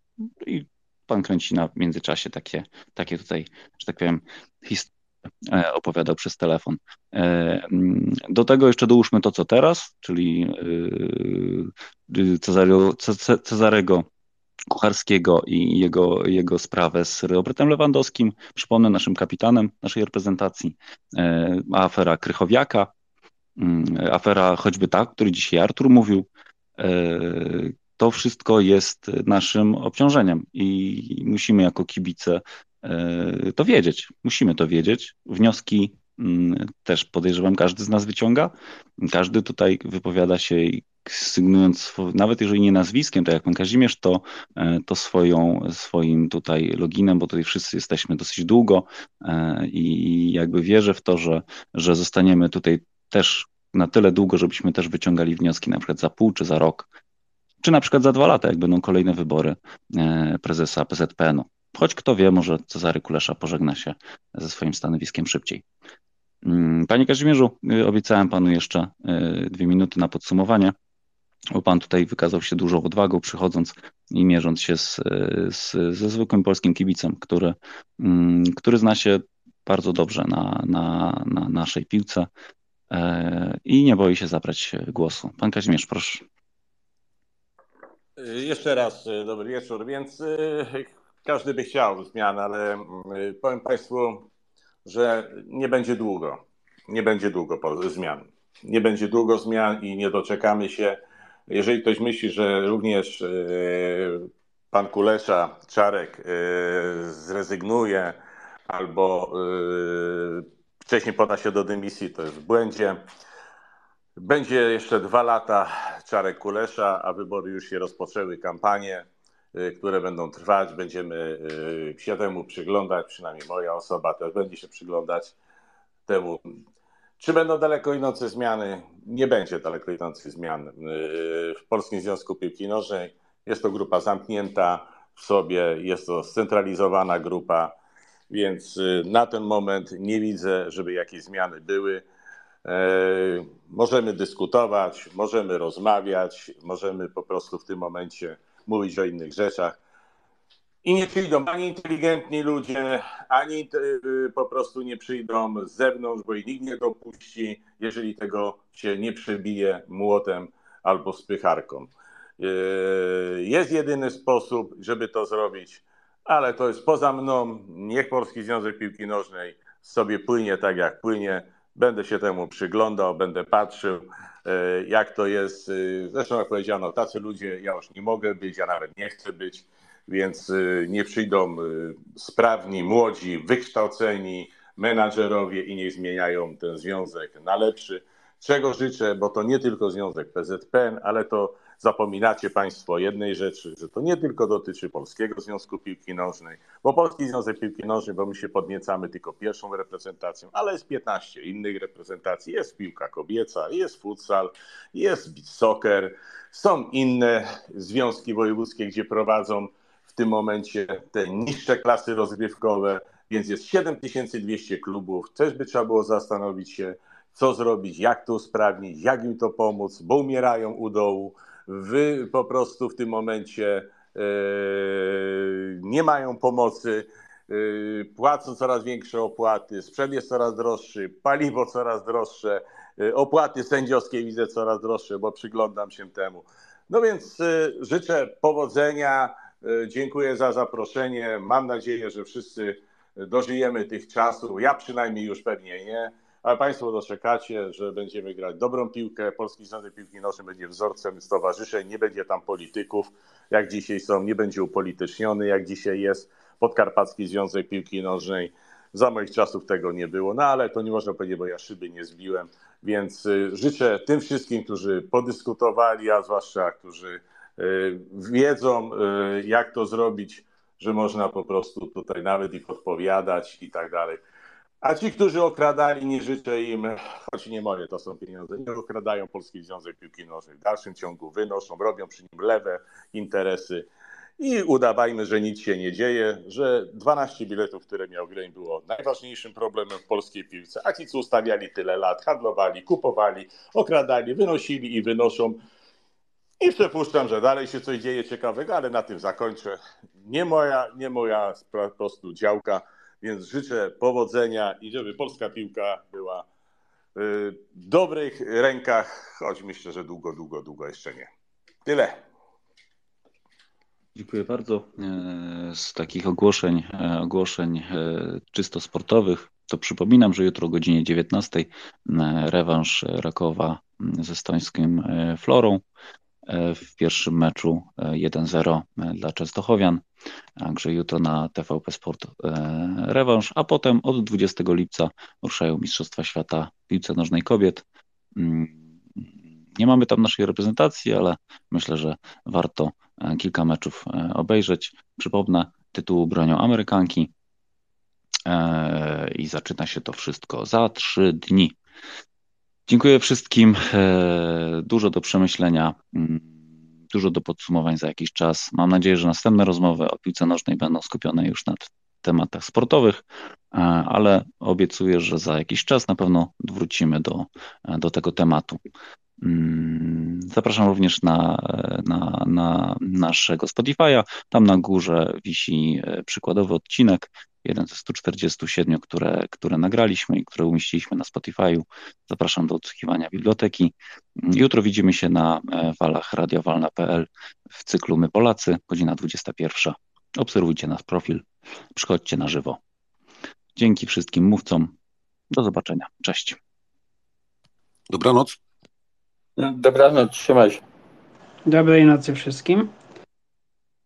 i pan Kręcina w międzyczasie takie, takie tutaj, że tak powiem, historie e, opowiadał przez telefon. E, do tego jeszcze dołóżmy to, co teraz, czyli e, Cezarego, Cezarego Kucharskiego i jego, jego sprawę z Robertem Lewandowskim. Przypomnę naszym kapitanem naszej reprezentacji, afera Krychowiaka, mm, afera choćby ta, o której dzisiaj Artur mówił. To wszystko jest naszym obciążeniem i musimy jako kibice to wiedzieć. Musimy to wiedzieć. Wnioski mm, też podejrzewam, każdy z nas wyciąga. Każdy tutaj wypowiada się sygnując, nawet jeżeli nie nazwiskiem, tak jak pan Kazimierz, to, e, to swoją, swoim tutaj loginem, bo tutaj wszyscy jesteśmy dosyć długo e, i jakby wierzę w to, że, że zostaniemy tutaj też na tyle długo, żebyśmy też wyciągali wnioski na przykład za pół czy za rok, czy na przykład za dwa lata, jak będą kolejne wybory e, prezesa PZPN-u. Choć kto wie, może Cezary Kulesza pożegna się ze swoim stanowiskiem szybciej. Mm, panie Kazimierzu, y, obiecałem panu jeszcze y, dwie minuty na podsumowanie, bo pan tutaj wykazał się dużą odwagą, przychodząc i mierząc się z, z, ze zwykłym polskim kibicem, który, mm, który zna się bardzo dobrze na, na, na naszej piłce e, i nie boi się zabrać głosu. Pan Kazimierz, proszę. Jeszcze raz dobry wieczór. Więc każdy by chciał zmian, ale powiem Państwu, że nie będzie długo. Nie będzie długo zmian. Nie będzie długo zmian i nie doczekamy się. Jeżeli ktoś myśli, że również pan Kulesza, Czarek zrezygnuje albo wcześniej poda się do dymisji, to jest w błędzie. Będzie jeszcze dwa lata Czarek Kulesza, a wybory już się rozpoczęły, kampanie. Y, które będą trwać. Będziemy y, się temu przyglądać, przynajmniej moja osoba też będzie się przyglądać temu. Czy będą daleko idące zmiany? Nie będzie daleko idących zmian. Y, w Polskim Związku Piłki Nożnej jest to grupa zamknięta w sobie, jest to scentralizowana grupa, więc na ten moment nie widzę, żeby jakieś zmiany były. Możemy dyskutować, możemy rozmawiać, możemy po prostu w tym momencie mówić o innych rzeczach. I nie przyjdą ani inteligentni ludzie, ani y, po prostu nie przyjdą z zewnątrz, bo i nikt nie dopuści, jeżeli tego się nie przebije młotem albo spycharką. Y, jest jedyny sposób, żeby to zrobić, ale to jest poza mną. Niech Polski Związek Piłki Nożnej sobie płynie tak, jak płynie. Będę się temu przyglądał, będę patrzył. E, jak to jest. E, zresztą jak powiedziano, tacy ludzie ja już nie mogę być, ja nawet nie chcę być, więc e, nie przyjdą sprawni, młodzi, wykształceni menadżerowie i nie zmieniają ten związek na lepszy. Czego życzę, bo to nie tylko związek PZPN, ale to zapominacie Państwo jednej rzeczy, że to nie tylko dotyczy Polskiego Związku Piłki Nożnej, bo Polski Związek Piłki Nożnej, bo my się podniecamy tylko pierwszą reprezentacją, ale jest 15 innych reprezentacji. Jest piłka kobieca, jest futsal, jest beach soccer, są inne związki wojewódzkie, gdzie prowadzą w tym momencie te niższe klasy rozgrywkowe, więc jest 7200 klubów. Też by trzeba było zastanowić się, co zrobić, jak to usprawnić, jak im to pomóc, bo umierają u dołu. Wy po prostu w tym momencie e, nie mają pomocy, e, płacą coraz większe opłaty, sprzęt jest coraz droższy, paliwo coraz droższe, e, opłaty sędziowskie widzę coraz droższe, bo przyglądam się temu. No więc życzę powodzenia, dziękuję za zaproszenie. Mam nadzieję, że wszyscy dożyjemy tych czasów. Ja przynajmniej już pewnie nie ale Państwo doczekacie, że będziemy grać dobrą piłkę. Polski Związek Piłki Nożnej będzie wzorcem stowarzyszeń, nie będzie tam polityków, jak dzisiaj są, nie będzie upolityczniony, jak dzisiaj jest Podkarpacki Związek Piłki Nożnej. Za moich czasów tego nie było, no ale to nie można powiedzieć, bo ja szyby nie zbiłem, więc y, życzę tym wszystkim, którzy podyskutowali, a zwłaszcza którzy y, wiedzą, y, jak to zrobić, że można po prostu tutaj nawet i podpowiadać i tak dalej. A ci, którzy okradali, nie życzę im, choć nie moje to są pieniądze, nie okradają Polski Związek Piłki Nożnej. W dalszym ciągu wynoszą, robią przy nim lewe interesy i udawajmy, że nic się nie dzieje, że 12 biletów, które miał Greń było najważniejszym problemem w polskiej piłce, a ci, co ustawiali tyle lat, handlowali, kupowali, okradali, wynosili i wynoszą. I przypuszczam, że dalej się coś dzieje ciekawego, ale na tym zakończę. Nie moja, nie moja po prostu działka. Więc życzę powodzenia i żeby polska piłka była w dobrych rękach, choć myślę, że długo, długo, długo jeszcze nie. Tyle. Dziękuję bardzo. Z takich ogłoszeń, ogłoszeń czysto sportowych, to przypominam, że jutro o godzinie 19 rewanż Rakowa ze stońskim Florą w pierwszym meczu 1-0 dla Częstochowian. Także jutro na TVP Sport rewanż, a potem od 20 lipca ruszają Mistrzostwa Świata w piłce nożnej kobiet. Nie mamy tam naszej reprezentacji, ale myślę, że warto kilka meczów obejrzeć. Przypomnę, tytuł bronią Amerykanki i zaczyna się to wszystko za trzy dni. Dziękuję wszystkim. Dużo do przemyślenia, dużo do podsumowań za jakiś czas. Mam nadzieję, że następne rozmowy o piłce nożnej będą skupione już nad tematach sportowych, ale obiecuję, że za jakiś czas na pewno wrócimy do, do tego tematu. Zapraszam również na, na, na naszego Spotify'a. Tam na górze wisi przykładowy odcinek, jeden ze 147, które, które nagraliśmy i które umieściliśmy na Spotify'u. Zapraszam do odsłuchiwania biblioteki. Jutro widzimy się na falach radiowalna.pl w cyklu My Polacy, godzina 21. Obserwujcie nasz profil, przychodźcie na żywo. Dzięki wszystkim mówcom. Do zobaczenia. Cześć. Dobranoc. Dobranoc, trzymaj się. Dobrej nocy wszystkim.